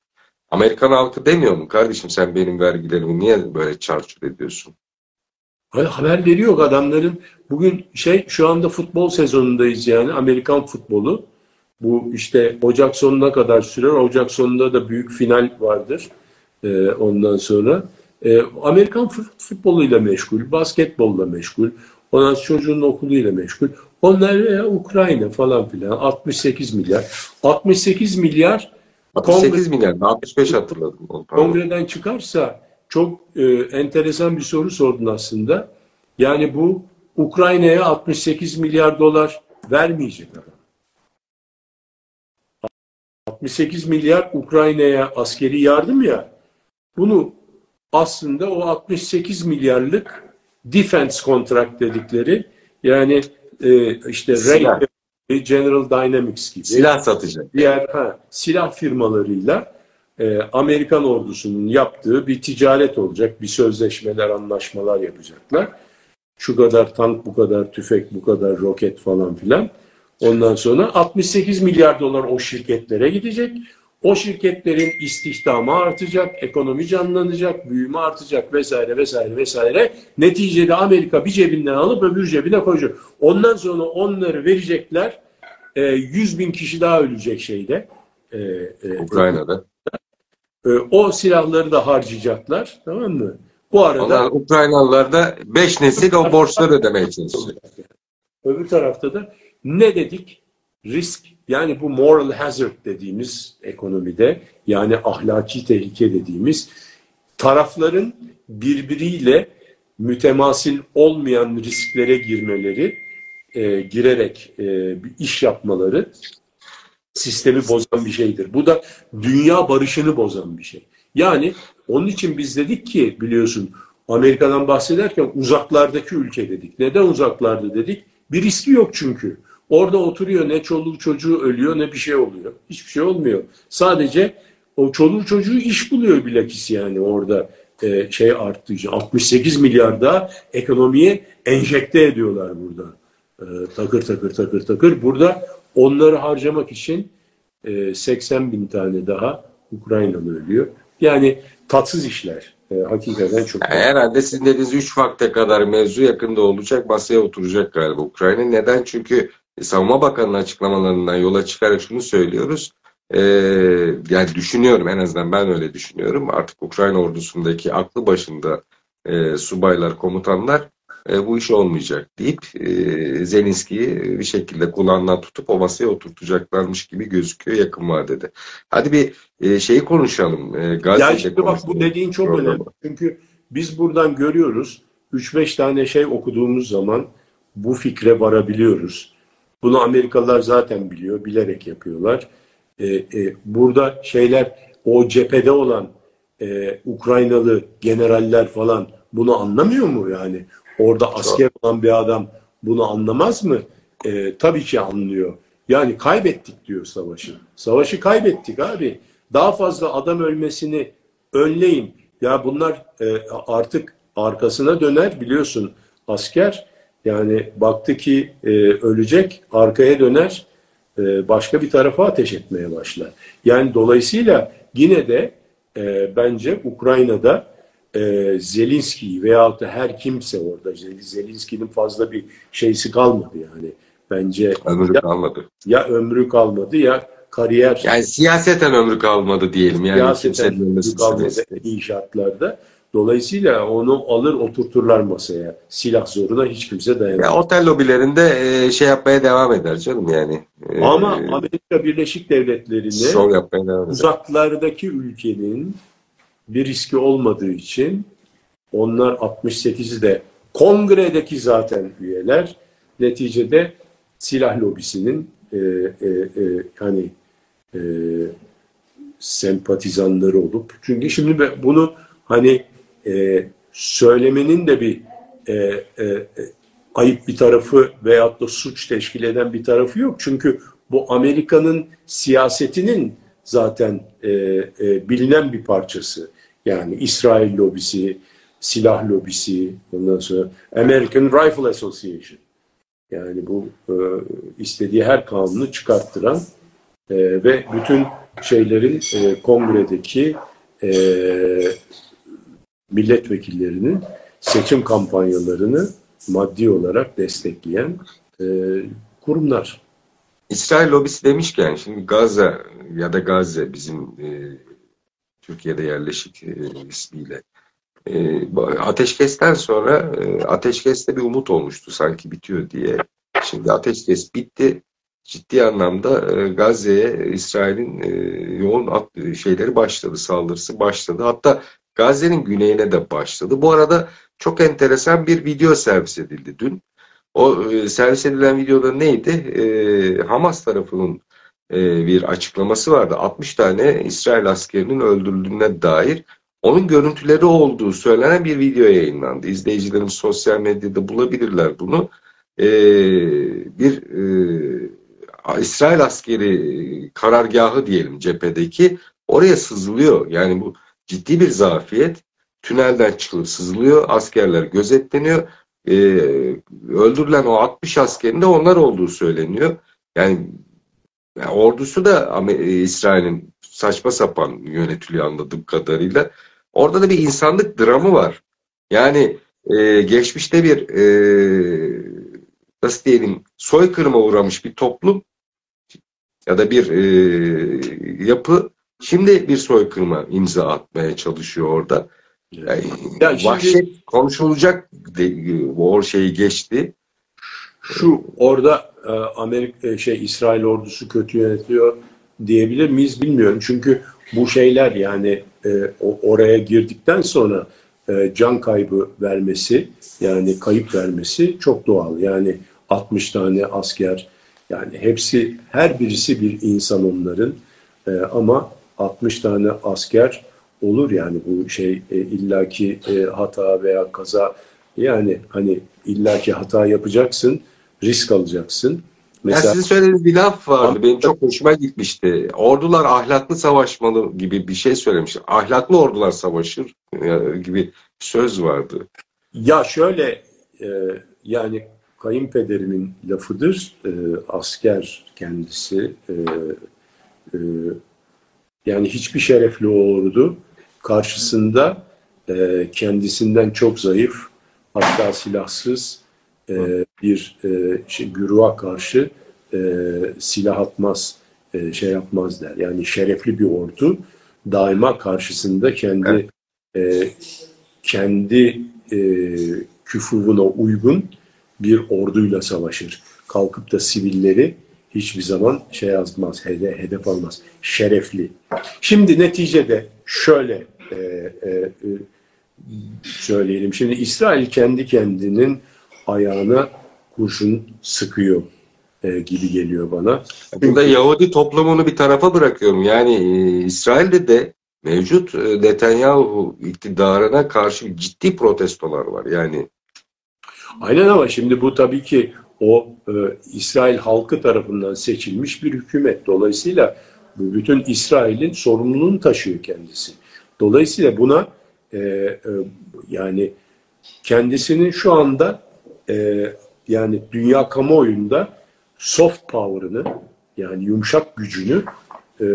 Amerikan halkı demiyor mu kardeşim sen benim vergilerimi niye böyle çarçur ediyorsun? Haber veriyor adamların. Bugün şey şu anda futbol sezonundayız yani Amerikan futbolu. Bu işte Ocak sonuna kadar sürer. Ocak sonunda da büyük final vardır. Ee, ondan sonra e, Amerikan futboluyla meşgul, basketbolla meşgul. Ondan çocuğun okuluyla meşgul. Onlar veya Ukrayna falan filan 68 milyar. 68 milyar 68 kongre, milyar. 65 hatırladım. Kongreden çıkarsa çok e, enteresan bir soru sordun aslında. Yani bu Ukrayna'ya 68 milyar dolar vermeyecek adam. 68 milyar Ukrayna'ya askeri yardım ya. Bunu aslında o 68 milyarlık defense contract dedikleri yani e, işte silah. General Dynamics gibi. Silah satacak. Diğer ha, silah firmalarıyla e, Amerikan ordusunun yaptığı bir ticaret olacak. Bir sözleşmeler, anlaşmalar yapacaklar. Şu kadar tank, bu kadar tüfek, bu kadar roket falan filan. Ondan sonra 68 milyar dolar o şirketlere gidecek. O şirketlerin istihdamı artacak, ekonomi canlanacak, büyüme artacak vesaire vesaire vesaire. Neticede Amerika bir cebinden alıp öbür cebine koyacak. Ondan sonra onları verecekler. E, 100 bin kişi daha ölecek şeyde. E, e, Ukrayna'da. E, o silahları da harcayacaklar. Tamam mı? Bu arada Onlar, Ukraynalılar da 5 nesil o borçları ödemeye çalışacak. Öbür tarafta da ne dedik? Risk yani bu moral hazard dediğimiz ekonomide yani ahlaki tehlike dediğimiz tarafların birbiriyle mütemasil olmayan risklere girmeleri, e, girerek e, bir iş yapmaları sistemi bozan bir şeydir. Bu da dünya barışını bozan bir şey. Yani onun için biz dedik ki biliyorsun Amerika'dan bahsederken uzaklardaki ülke dedik. Neden uzaklarda dedik? Bir riski yok çünkü. Orada oturuyor ne çoluğu çocuğu ölüyor ne bir şey oluyor. Hiçbir şey olmuyor. Sadece o çoluğu çocuğu iş buluyor bilakis yani orada e, şey arttığı için. 68 milyar da ekonomiye enjekte ediyorlar burada. E, takır takır takır takır. Burada onları harcamak için e, 80 bin tane daha Ukraynalı ölüyor. Yani tatsız işler. E, hakikaten çok. Yani herhalde sizin dediğiniz 3 vakte kadar mevzu yakında olacak. Masaya oturacak galiba Ukrayna. Neden? Çünkü Savunma Bakanı'nın açıklamalarından yola çıkarak şunu söylüyoruz. Ee, yani düşünüyorum en azından ben öyle düşünüyorum. Artık Ukrayna ordusundaki aklı başında e, subaylar, komutanlar e, bu iş olmayacak deyip e, Zelenski'yi bir şekilde kulağından tutup o masaya oturtacaklarmış gibi gözüküyor yakın vadede. Hadi bir e, şeyi konuşalım. E, ya işte bak bu dediğin çok Programı. önemli. Çünkü biz buradan görüyoruz 3-5 tane şey okuduğumuz zaman bu fikre varabiliyoruz. Bunu Amerikalılar zaten biliyor, bilerek yapıyorlar. E, e, burada şeyler, o cephede olan e, Ukraynalı generaller falan bunu anlamıyor mu yani? Orada asker olan bir adam bunu anlamaz mı? E, tabii ki anlıyor. Yani kaybettik diyor savaşı. Savaşı kaybettik abi. Daha fazla adam ölmesini önleyin. Ya bunlar e, artık arkasına döner biliyorsun asker yani baktı ki e, ölecek, arkaya döner, e, başka bir tarafa ateş etmeye başlar. Yani dolayısıyla yine de e, bence Ukrayna'da e, Zelinski'yi veyahut da her kimse orada Zelinski'nin fazla bir şeysi kalmadı yani. Bence ömrü ya, kalmadı. Ya ömrü kalmadı ya kariyer. Yani siyaseten ömrü kalmadı diyelim. Yani siyaseten ömrü kalmadı iyi şartlarda. Dolayısıyla onu alır oturturlar masaya. Silah zoruna hiç kimse dayanamaz. Ya, otel lobilerinde e, şey yapmaya devam eder canım yani. E, Ama Amerika Birleşik Devletleri'ne uzaklardaki ülkenin bir riski olmadığı için onlar 68'i de kongredeki zaten üyeler neticede silah lobisinin e, e, e, hani e, sempatizanları olup çünkü şimdi bunu hani e, söylemenin de bir e, e, e, ayıp bir tarafı veyahut da suç teşkil eden bir tarafı yok. Çünkü bu Amerika'nın siyasetinin zaten e, e, bilinen bir parçası. Yani İsrail lobisi, silah lobisi, ondan sonra American Rifle Association. Yani bu e, istediği her kanunu çıkarttıran e, ve bütün şeylerin e, kongredeki e, milletvekillerinin seçim kampanyalarını maddi olarak destekleyen e, kurumlar. İsrail lobisi demişken şimdi Gazze ya da Gazze bizim e, Türkiye'de yerleşik e, ismiyle e, ateşkesten sonra e, ateşkeste bir umut olmuştu sanki bitiyor diye. Şimdi ateşkes bitti. Ciddi anlamda e, Gazze'ye İsrail'in e, yoğun at, şeyleri başladı, saldırısı başladı. Hatta Gazze'nin güneyine de başladı. Bu arada çok enteresan bir video servis edildi dün. O e, servis edilen videoda neydi? E, Hamas tarafının bir açıklaması vardı. 60 tane İsrail askerinin öldürüldüğüne dair onun görüntüleri olduğu söylenen bir video yayınlandı. İzleyicilerimiz sosyal medyada bulabilirler bunu. E, bir e, İsrail askeri karargahı diyelim cephedeki oraya sızılıyor. Yani bu ciddi bir zafiyet. Tünelden çıkılıp sızılıyor. Askerler gözetleniyor. Öldürülen o 60 askerin de onlar olduğu söyleniyor. Yani, yani ordusu da İsrail'in saçma sapan yönetiliyor anladığım kadarıyla. Orada da bir insanlık dramı var. Yani e, geçmişte bir e, nasıl diyelim soykırıma uğramış bir toplum ya da bir e, yapı şimdi bir soykırıma imza atmaya çalışıyor orada. Yani, şimdi, vahşet konuşulacak o şeyi geçti. Şu orada e, Amerika e, şey İsrail ordusu kötü yönetiyor diyebilir miyiz bilmiyorum. Çünkü bu şeyler yani e, oraya girdikten sonra e, can kaybı vermesi yani kayıp vermesi çok doğal. Yani 60 tane asker yani hepsi her birisi bir insan onların e, ama 60 tane asker olur yani bu şey e, illaki e, hata veya kaza yani hani illaki hata yapacaksın risk alacaksın. Mesela, ya sizin söylediğiniz bir laf vardı. Benim çok hoşuma gitmişti. Ordular ahlaklı savaşmalı gibi bir şey söylemiş. Ahlaklı ordular savaşır gibi söz vardı. Ya şöyle e, yani kayınpederimin lafıdır. E, asker kendisi. E, e, yani hiçbir şerefli ordu karşısında e, kendisinden çok zayıf hatta silahsız e, bir e, şey, güruha karşı e, silah atmaz, e, şey yapmaz der. Yani şerefli bir ordu daima karşısında kendi evet. e, kendi e, küfuruna uygun bir orduyla savaşır. Kalkıp da sivilleri hiçbir zaman şey yazmaz, hedef, hedef almaz. Şerefli. Şimdi neticede şöyle e, e, e, söyleyelim. Şimdi İsrail kendi kendinin ayağına kurşun sıkıyor e, gibi geliyor bana. Burada Yahudi toplumunu bir tarafa bırakıyorum. Yani e, İsrail'de de mevcut e, Netanyahu iktidarına karşı ciddi protestolar var. Yani Aynen ama şimdi bu tabii ki o e, İsrail halkı tarafından seçilmiş bir hükümet. Dolayısıyla bu bütün İsrail'in sorumluluğunu taşıyor kendisi. Dolayısıyla buna e, e, yani kendisinin şu anda e, yani dünya kamuoyunda soft power'ını yani yumuşak gücünü e,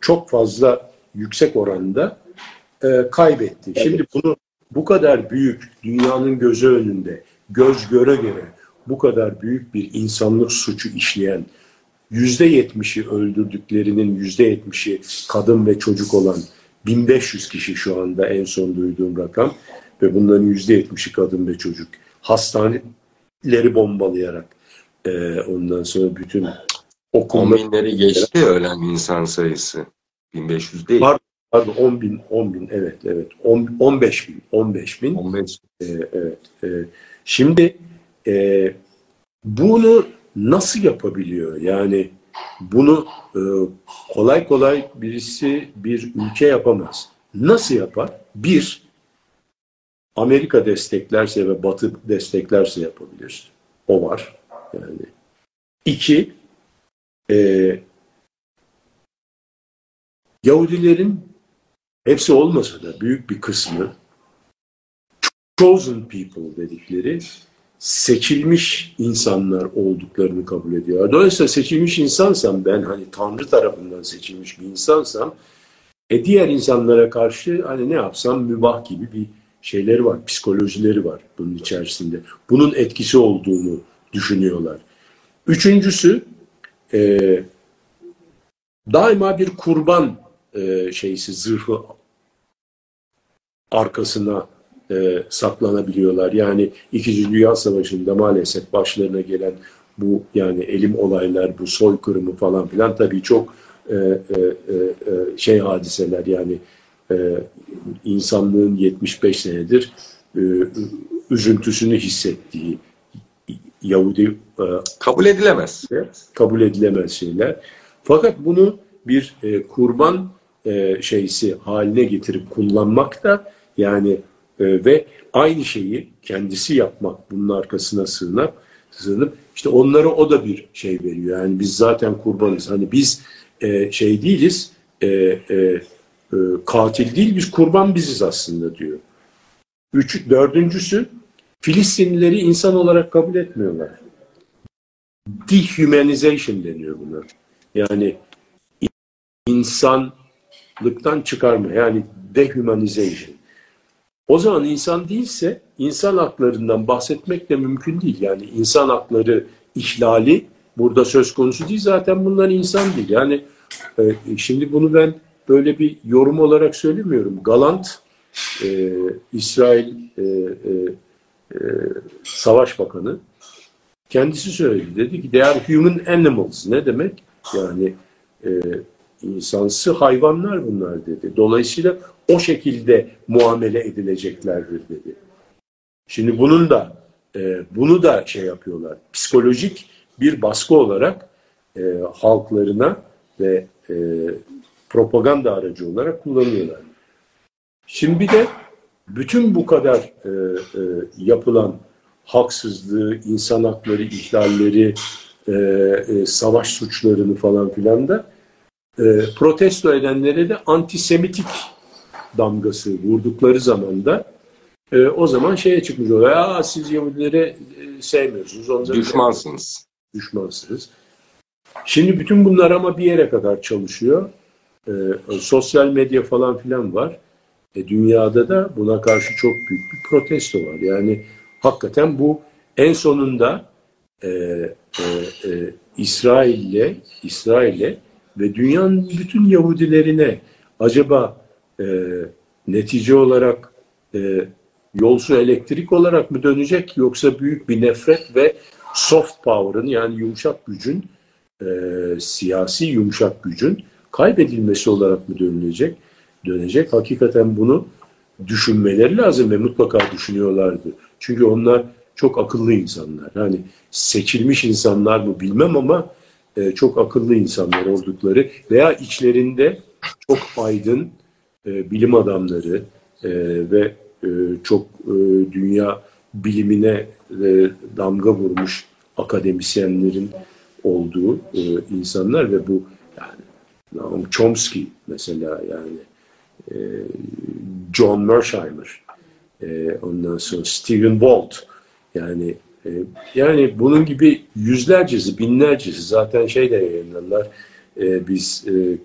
çok fazla yüksek oranda e, kaybetti. Şimdi bunu bu kadar büyük dünyanın gözü önünde göz göre göre bu kadar büyük bir insanlık suçu işleyen yüzde yetmişi öldürdüklerinin yüzde yetmişi kadın ve çocuk olan 1500 kişi şu anda en son duyduğum rakam ve bunların yüzde yetmişi kadın ve çocuk hastaneleri bombalayarak e, ondan sonra bütün okulları... 10 binleri geçti ölen insan sayısı. 1500 değil. Pardon, pardon 10 bin, 10 bin evet evet 10, 15 bin 15 bin. 15. E, evet. E, şimdi e, bunu nasıl yapabiliyor? Yani bunu e, kolay kolay birisi bir ülke yapamaz. Nasıl yapar? Bir, Amerika desteklerse ve Batı desteklerse yapabilir. O var. Yani. İki, e, Yahudilerin hepsi olmasa da büyük bir kısmı chosen people dedikleri seçilmiş insanlar olduklarını kabul ediyor. Dolayısıyla seçilmiş insansam ben hani Tanrı tarafından seçilmiş bir insansam e diğer insanlara karşı hani ne yapsam mübah gibi bir şeyleri var, psikolojileri var bunun içerisinde. Bunun etkisi olduğunu düşünüyorlar. Üçüncüsü e, daima bir kurban e, şeysi zırhı arkasına e, saklanabiliyorlar. Yani İkinci Dünya Savaşı'nda maalesef başlarına gelen bu yani elim olaylar, bu soykırımı falan filan tabii çok e, e, e, e şey hadiseler yani e, insanlığın 75 senedir e, üzüntüsünü hissettiği Yahudi e, kabul edilemez. Kabul edilemez şeyler. Fakat bunu bir e, kurban e, şeysi haline getirip kullanmak da yani e, ve aynı şeyi kendisi yapmak bunun arkasına sığınak sığınıp işte onlara o da bir şey veriyor. Yani biz zaten kurbanız. Hani biz e, şey değiliz, e, e, e, katil değil, biz kurban biziz aslında diyor. Üç, dördüncüsü, Filistinlileri insan olarak kabul etmiyorlar. Dehumanization deniyor buna. Yani insanlıktan çıkarma, yani dehumanization. O zaman insan değilse insan haklarından bahsetmek de mümkün değil. Yani insan hakları ihlali burada söz konusu değil. Zaten bunlar insan değil. Yani e, şimdi bunu ben böyle bir yorum olarak söylemiyorum. Galant e, İsrail e, e, e, Savaş Bakanı kendisi söyledi. Dedi ki they are human animals. Ne demek? Yani e, insansı hayvanlar bunlar dedi. Dolayısıyla o şekilde muamele edileceklerdir dedi. Şimdi bunun da e, bunu da şey yapıyorlar. Psikolojik bir baskı olarak e, halklarına ve e, propaganda aracı olarak kullanıyorlar. Şimdi bir de bütün bu kadar e, e, yapılan haksızlığı, insan hakları ihlalleri, e, e, savaş suçlarını falan filan da e, protesto edenlere de antisemitik damgası vurdukları zaman da e, o zaman şeye çıkmış oluyor. Ya siz Yahudileri e, sevmiyorsunuz. Onları Düşmansınız. Düşmansınız. Şimdi bütün bunlar ama bir yere kadar çalışıyor. E, sosyal medya falan filan var. E, dünyada da buna karşı çok büyük bir protesto var. Yani hakikaten bu en sonunda e, e, e, İsrail'le İsrail'le ve dünyanın bütün Yahudilerine acaba e, netice olarak e, yolsu elektrik olarak mı dönecek yoksa büyük bir nefret ve soft power'ın yani yumuşak gücün e, siyasi yumuşak gücün kaybedilmesi olarak mı dönülecek? Dönecek. Hakikaten bunu düşünmeleri lazım ve mutlaka düşünüyorlardı. Çünkü onlar çok akıllı insanlar. Hani seçilmiş insanlar mı bilmem ama e, çok akıllı insanlar oldukları veya içlerinde çok aydın e, bilim adamları e, ve e, çok e, dünya bilimine e, damga vurmuş akademisyenlerin olduğu e, insanlar ve bu Noam Chomsky mesela yani e, John Mersheimer e, ondan sonra Stephen Walt yani e, yani bunun gibi yüzlercesi binlercesi zaten şey de yayınlarlar e, biz e,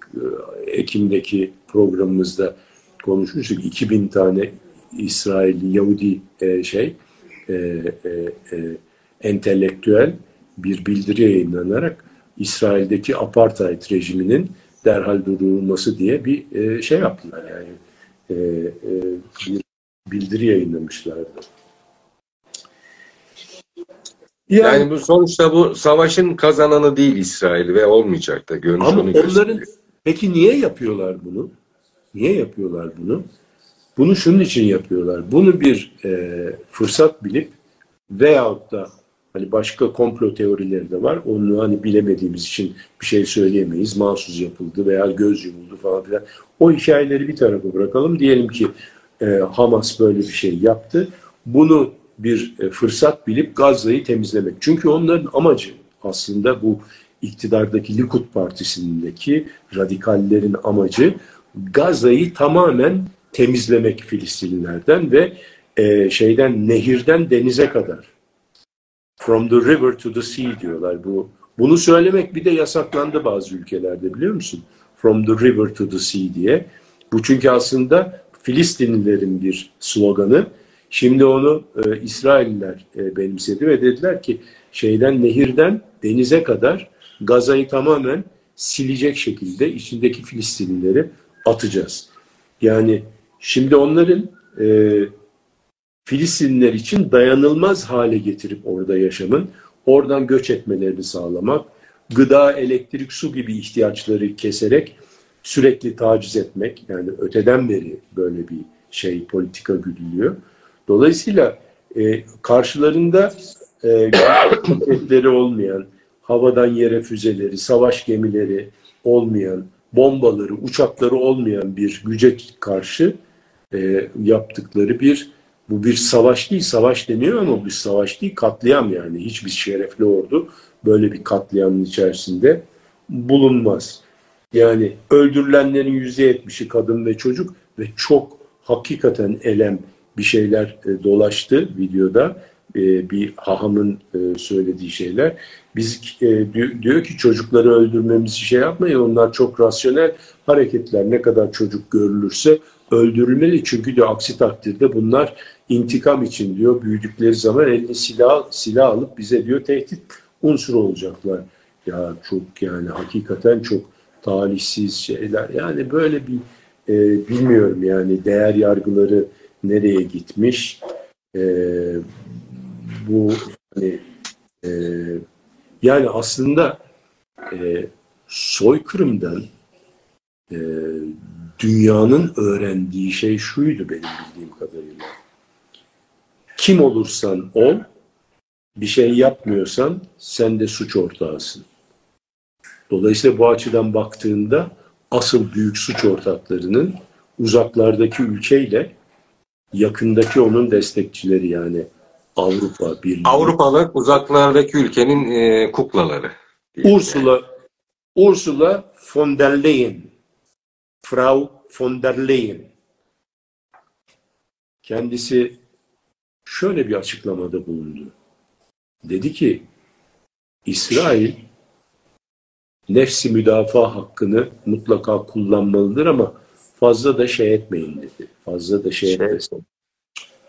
Ekim'deki programımızda konuşmuştuk. 2000 tane İsrailli Yahudi e, şey e, e, e, entelektüel bir bildiri yayınlanarak İsrail'deki apartheid rejiminin derhal durdurulması diye bir e, şey yaptılar yani e, e, bir bildiri yayınlamışlardı. Yani, yani bu sonuçta bu savaşın kazananı değil İsrail ve olmayacak da görünüş ama onu onların peki niye yapıyorlar bunu? Niye yapıyorlar bunu? Bunu şunun için yapıyorlar. Bunu bir e, fırsat bilip veyahut da hani başka komplo teorileri de var. Onu hani bilemediğimiz için bir şey söyleyemeyiz. Mahsus yapıldı veya göz yumuldu falan filan. O hikayeleri bir tarafa bırakalım. Diyelim ki e, Hamas böyle bir şey yaptı. Bunu bir e, fırsat bilip Gazze'yi temizlemek. Çünkü onların amacı aslında bu iktidardaki Likud Partisi'ndeki radikallerin amacı Gazze'yi tamamen temizlemek Filistinlilerden ve e, şeyden nehirden denize kadar from the river to the sea diyorlar. Bu bunu söylemek bir de yasaklandı bazı ülkelerde biliyor musun? From the river to the sea diye. Bu çünkü aslında Filistinlilerin bir sloganı. Şimdi onu e, İsrailler e, benimsedi ve dediler ki şeyden nehirden denize kadar Gaza'yı tamamen silecek şekilde içindeki Filistinlileri atacağız. Yani şimdi onların e, Filistinliler için dayanılmaz hale getirip orada yaşamın, oradan göç etmelerini sağlamak, gıda, elektrik, su gibi ihtiyaçları keserek sürekli taciz etmek, yani öteden beri böyle bir şey politika güdülüyor. Dolayısıyla e, karşılarında e, olmayan, havadan yere füzeleri, savaş gemileri olmayan, bombaları, uçakları olmayan bir güce karşı e, yaptıkları bir Bu bir savaş değil, savaş deniyor ama bir savaş değil, katliam yani. Hiçbir şerefli ordu böyle bir katliamın içerisinde bulunmaz. Yani öldürülenlerin yüzde yetmişi kadın ve çocuk ve çok hakikaten elem bir şeyler e, dolaştı videoda. E, bir hahamın e, söylediği şeyler. Biz diyor ki çocukları öldürmemizi şey yapmayın. Onlar çok rasyonel hareketler. Ne kadar çocuk görülürse öldürülmeli. Çünkü diyor aksi takdirde bunlar intikam için diyor büyüdükleri zaman eline silah silah alıp bize diyor tehdit unsuru olacaklar. Ya çok yani hakikaten çok talihsiz şeyler. Yani böyle bir e, bilmiyorum yani değer yargıları nereye gitmiş. E, bu hani, e, yani aslında e, soykırımdan e, dünyanın öğrendiği şey şuydu benim bildiğim kadarıyla. Kim olursan ol, bir şey yapmıyorsan sen de suç ortağısın. Dolayısıyla bu açıdan baktığında asıl büyük suç ortaklarının uzaklardaki ülkeyle yakındaki onun destekçileri yani Avrupa Birliği. Avrupalı uzaklardaki ülkenin e, kuklaları. Ursula. Ursula von der Leyen. Frau von der Leyen. Kendisi şöyle bir açıklamada bulundu. Dedi ki İsrail nefsi müdafaa hakkını mutlaka kullanmalıdır ama fazla da şey etmeyin dedi. Fazla da şey, şey etmesin.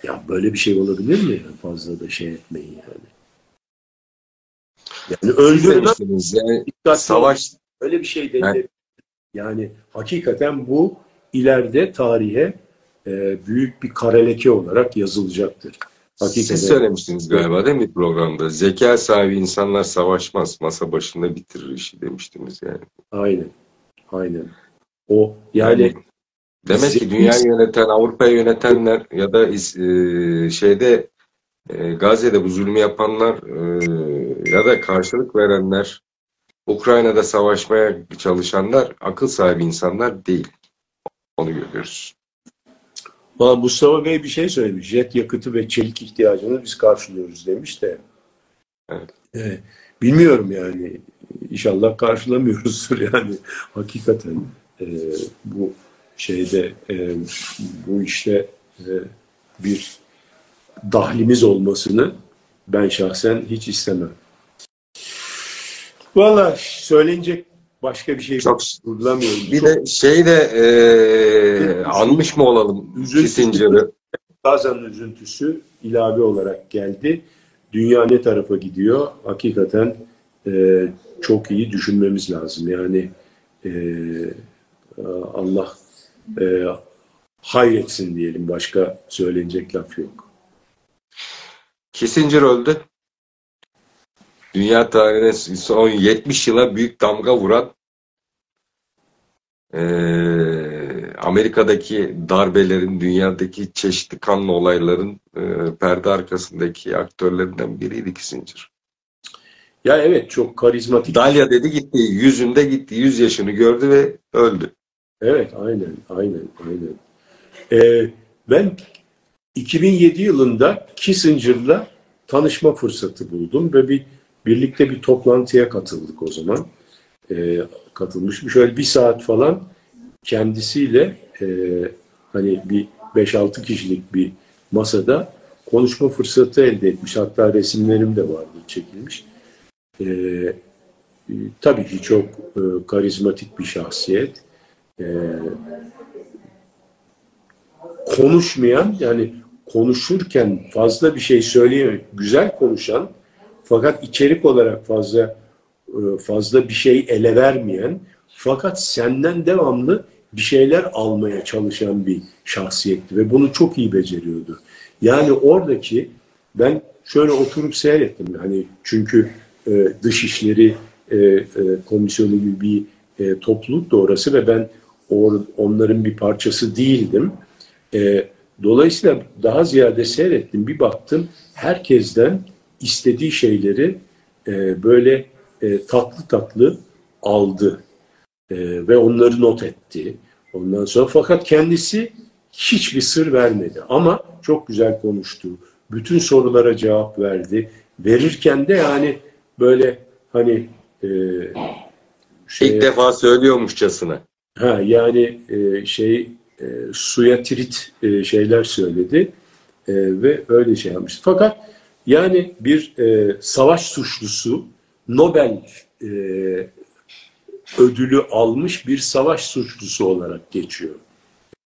Ya böyle bir şey olabilir mi? Fazla da şey etmeyin yani. Yani öldürülen yani, savaş öyle bir şey. Yani, yani hakikaten bu ileride tarihe e, büyük bir kareleke olarak yazılacaktır. Hakikaten. Siz söylemiştiniz galiba değil mi programda? Zeka sahibi insanlar savaşmaz, masa başında bitirir işi demiştiniz yani. Aynen, aynen. O yani, yani demek ki dünyayı yöneten, Avrupa'yı yönetenler ya da e, şeyde e, Gazze'de bu zulmü yapanlar e, ya da karşılık verenler, Ukrayna'da savaşmaya çalışanlar akıl sahibi insanlar değil. Onu görüyoruz. Valla Mustafa Bey bir şey söylemiş. Jet yakıtı ve çelik ihtiyacını biz karşılıyoruz demiş de. Evet. E, bilmiyorum yani. İnşallah karşılamıyoruzdur yani. Hakikaten e, bu şeyde e, bu işte e, bir dahlimiz olmasını ben şahsen hiç istemem. Valla söylenecek başka bir şey Çok bulamıyorum. Bir Çok... de şey de e, anmış mı olalım Kissinger'ı? Bazen üzüntüsü ilave olarak geldi. Dünya ne tarafa gidiyor? Hakikaten e, çok iyi düşünmemiz lazım. Yani e, Allah e, hayretsin diyelim. Başka söylenecek laf yok. Kissinger öldü. Dünya tarihine son 70 yıla büyük damga vuran e, Amerika'daki darbelerin, dünyadaki çeşitli kanlı olayların e, perde arkasındaki aktörlerinden biriydi Kissinger. Ya evet çok karizmatik. Dalia dedi gitti, yüzünde gitti, yüz yaşını gördü ve öldü. Evet aynen, aynen, aynen. Ee, ben 2007 yılında Kissinger'la tanışma fırsatı buldum ve bir birlikte bir toplantıya katıldık o zaman. Ee, katılmış. Şöyle bir saat falan kendisiyle e, hani bir 5-6 kişilik bir masada konuşma fırsatı elde etmiş. Hatta resimlerim de vardı çekilmiş. Ee, e, tabii ki çok e, karizmatik bir şahsiyet. E, konuşmayan yani konuşurken fazla bir şey söyleyemiyor. Güzel konuşan fakat içerik olarak fazla e, fazla bir şey ele vermeyen fakat senden devamlı bir şeyler almaya çalışan bir şahsiyetti ve bunu çok iyi beceriyordu. Yani oradaki ben şöyle oturup seyrettim. Hani çünkü e, dışişleri e, e, komisyonu gibi bir e, topluluk da orası ve ben or, onların bir parçası değildim. E, dolayısıyla daha ziyade seyrettim. Bir baktım herkesten istediği şeyleri e, böyle e, tatlı tatlı aldı e, ve onları not etti. Ondan sonra fakat kendisi hiçbir sır vermedi ama çok güzel konuştu. Bütün sorulara cevap verdi. Verirken de yani böyle hani e, şey, ilk defa söylüyormuşçasına. Ha yani e, şey e, suya trit e, şeyler söyledi e, ve öyle şey yapmıştı. Fakat yani bir e, savaş suçlusu Nobel e, ödülü almış bir savaş suçlusu olarak geçiyor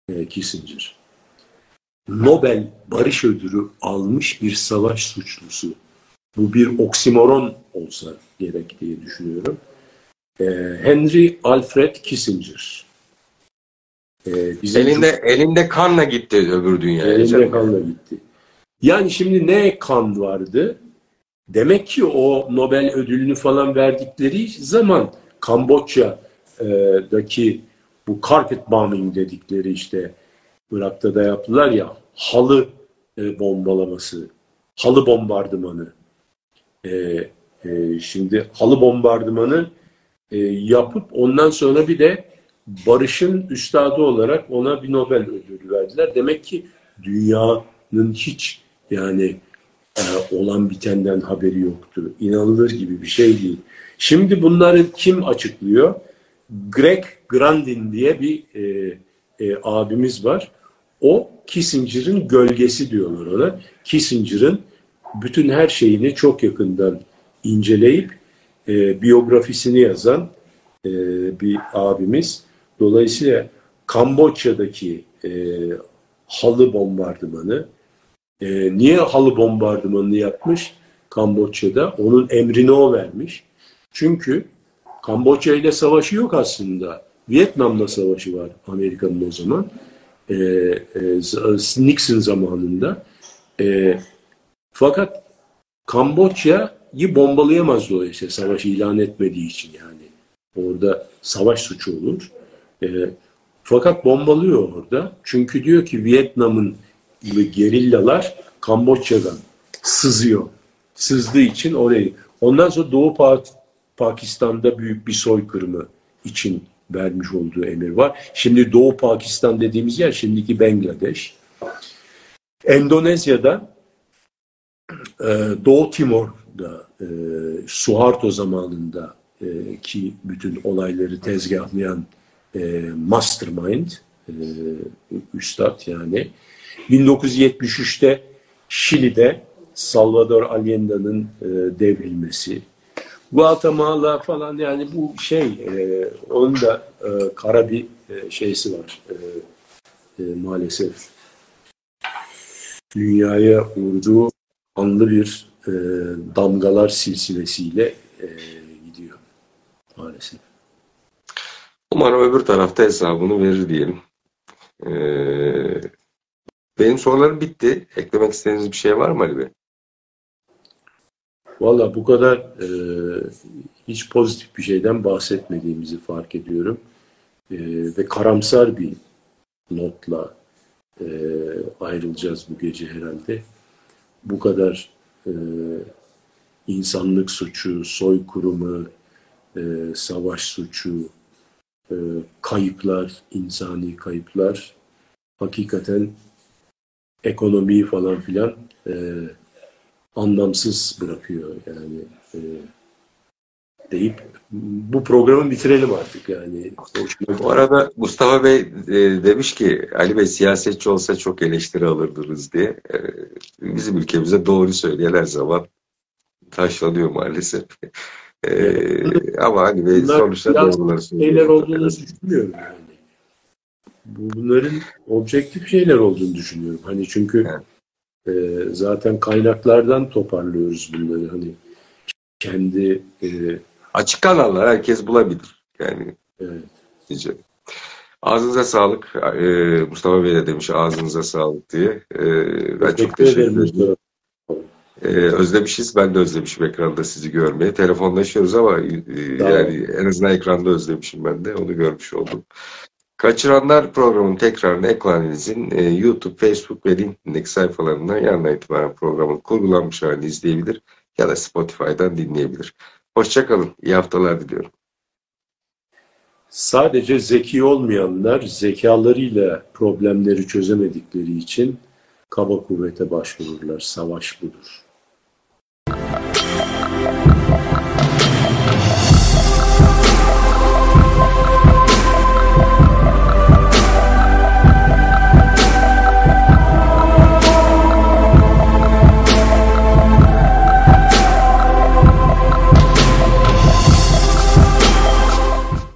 e, Kissinger. Nobel Barış Ödülü almış bir savaş suçlusu. Bu bir oksimoron olsa gerek diye düşünüyorum. E, Henry Alfred Kissinger. E, elinde çok... elinde kanla gitti öbür dünyaya. Elinde canım. kanla gitti. Yani şimdi ne kan vardı? Demek ki o Nobel ödülünü falan verdikleri zaman Kamboçya'daki bu carpet bombing dedikleri işte Irak'ta da yaptılar ya halı e, bombalaması, halı bombardımanı. E, e, şimdi halı bombardımanı yapıp ondan sonra bir de barışın üstadı olarak ona bir Nobel ödülü verdiler. Demek ki dünyanın hiç yani e, olan bitenden haberi yoktu. İnanılır gibi bir şey değil. Şimdi bunları kim açıklıyor? Greg Grandin diye bir e, e, abimiz var. O Kissinger'ın gölgesi diyorlar ona. Kissinger'ın bütün her şeyini çok yakından inceleyip e, biyografisini yazan e, bir abimiz. Dolayısıyla Kamboçya'daki e, halı bombardımanı, e, niye halı bombardımanını yapmış Kamboçya'da? Onun emrini o vermiş. Çünkü Kamboçya ile savaşı yok aslında. Vietnam'la savaşı var Amerika'nın o zaman. E, e, Nixon zamanında. E, fakat Kamboçya'yı bombalayamaz dolayısıyla savaşı ilan etmediği için yani. Orada savaş suçu olur. E, fakat bombalıyor orada. Çünkü diyor ki Vietnam'ın gerillalar Kamboçya'dan sızıyor. Sızdığı için orayı. Ondan sonra Doğu Pakistan'da büyük bir soykırımı için vermiş olduğu emir var. Şimdi Doğu Pakistan dediğimiz yer şimdiki Bangladeş. Endonezya'da e, Doğu Timor'da e, Suharto zamanında e, ki bütün olayları tezgahlayan mastermind üstad yani 1973'te Şili'de Salvador Allende'nin e, devrilmesi Guatemala falan yani bu şey e, onun da e, kara bir e, şeysi var e, e, maalesef dünyaya vurduğu anlı bir e, damgalar silsilesiyle e, gidiyor maalesef. Umarım öbür tarafta hesabını verir diyelim. Ee, benim sorularım bitti. Eklemek istediğiniz bir şey var mı Ali Bey? Valla bu kadar e, hiç pozitif bir şeyden bahsetmediğimizi fark ediyorum. E, ve karamsar bir notla e, ayrılacağız bu gece herhalde. Bu kadar e, insanlık suçu, soykırımı, e, savaş suçu, e, kayıplar, insani kayıplar hakikaten ekonomiyi falan filan e, anlamsız bırakıyor yani e, deyip bu programı bitirelim artık yani. Bu arada Mustafa Bey e, demiş ki Ali Bey siyasetçi olsa çok eleştiri alırdınız diye. E, bizim ülkemize doğru söyleyen her zaman taşlanıyor maalesef. E, ama Ali Bey sonuçta doğruları söylüyor. Şeyler olduğunu düşünmüyorum yani. Bunların objektif şeyler olduğunu düşünüyorum. Hani çünkü e, zaten kaynaklardan toparlıyoruz bunları. Hani kendi e, açık kanallar herkes bulabilir. Yani evet. diyeceğim. Ağzınıza sağlık. Ee, Mustafa Bey de demiş ağzınıza sağlık diye. Ee, ben çok teşekkür ederim. Ee, özlemişiz. Ben de özlemişim ekranda sizi görmeyi. Telefonlaşıyoruz ama e, yani en azından ekranda özlemişim ben de. Onu görmüş oldum. Kaçıranlar programının tekrarını Ekraneniz'in e, YouTube, Facebook ve LinkedIn'deki sayfalarından yarından itibaren programın kurgulanmış halini izleyebilir ya da Spotify'dan dinleyebilir. Hoşçakalın. İyi haftalar diliyorum. Sadece zeki olmayanlar zekalarıyla problemleri çözemedikleri için kaba kuvvete başvururlar. Savaş budur.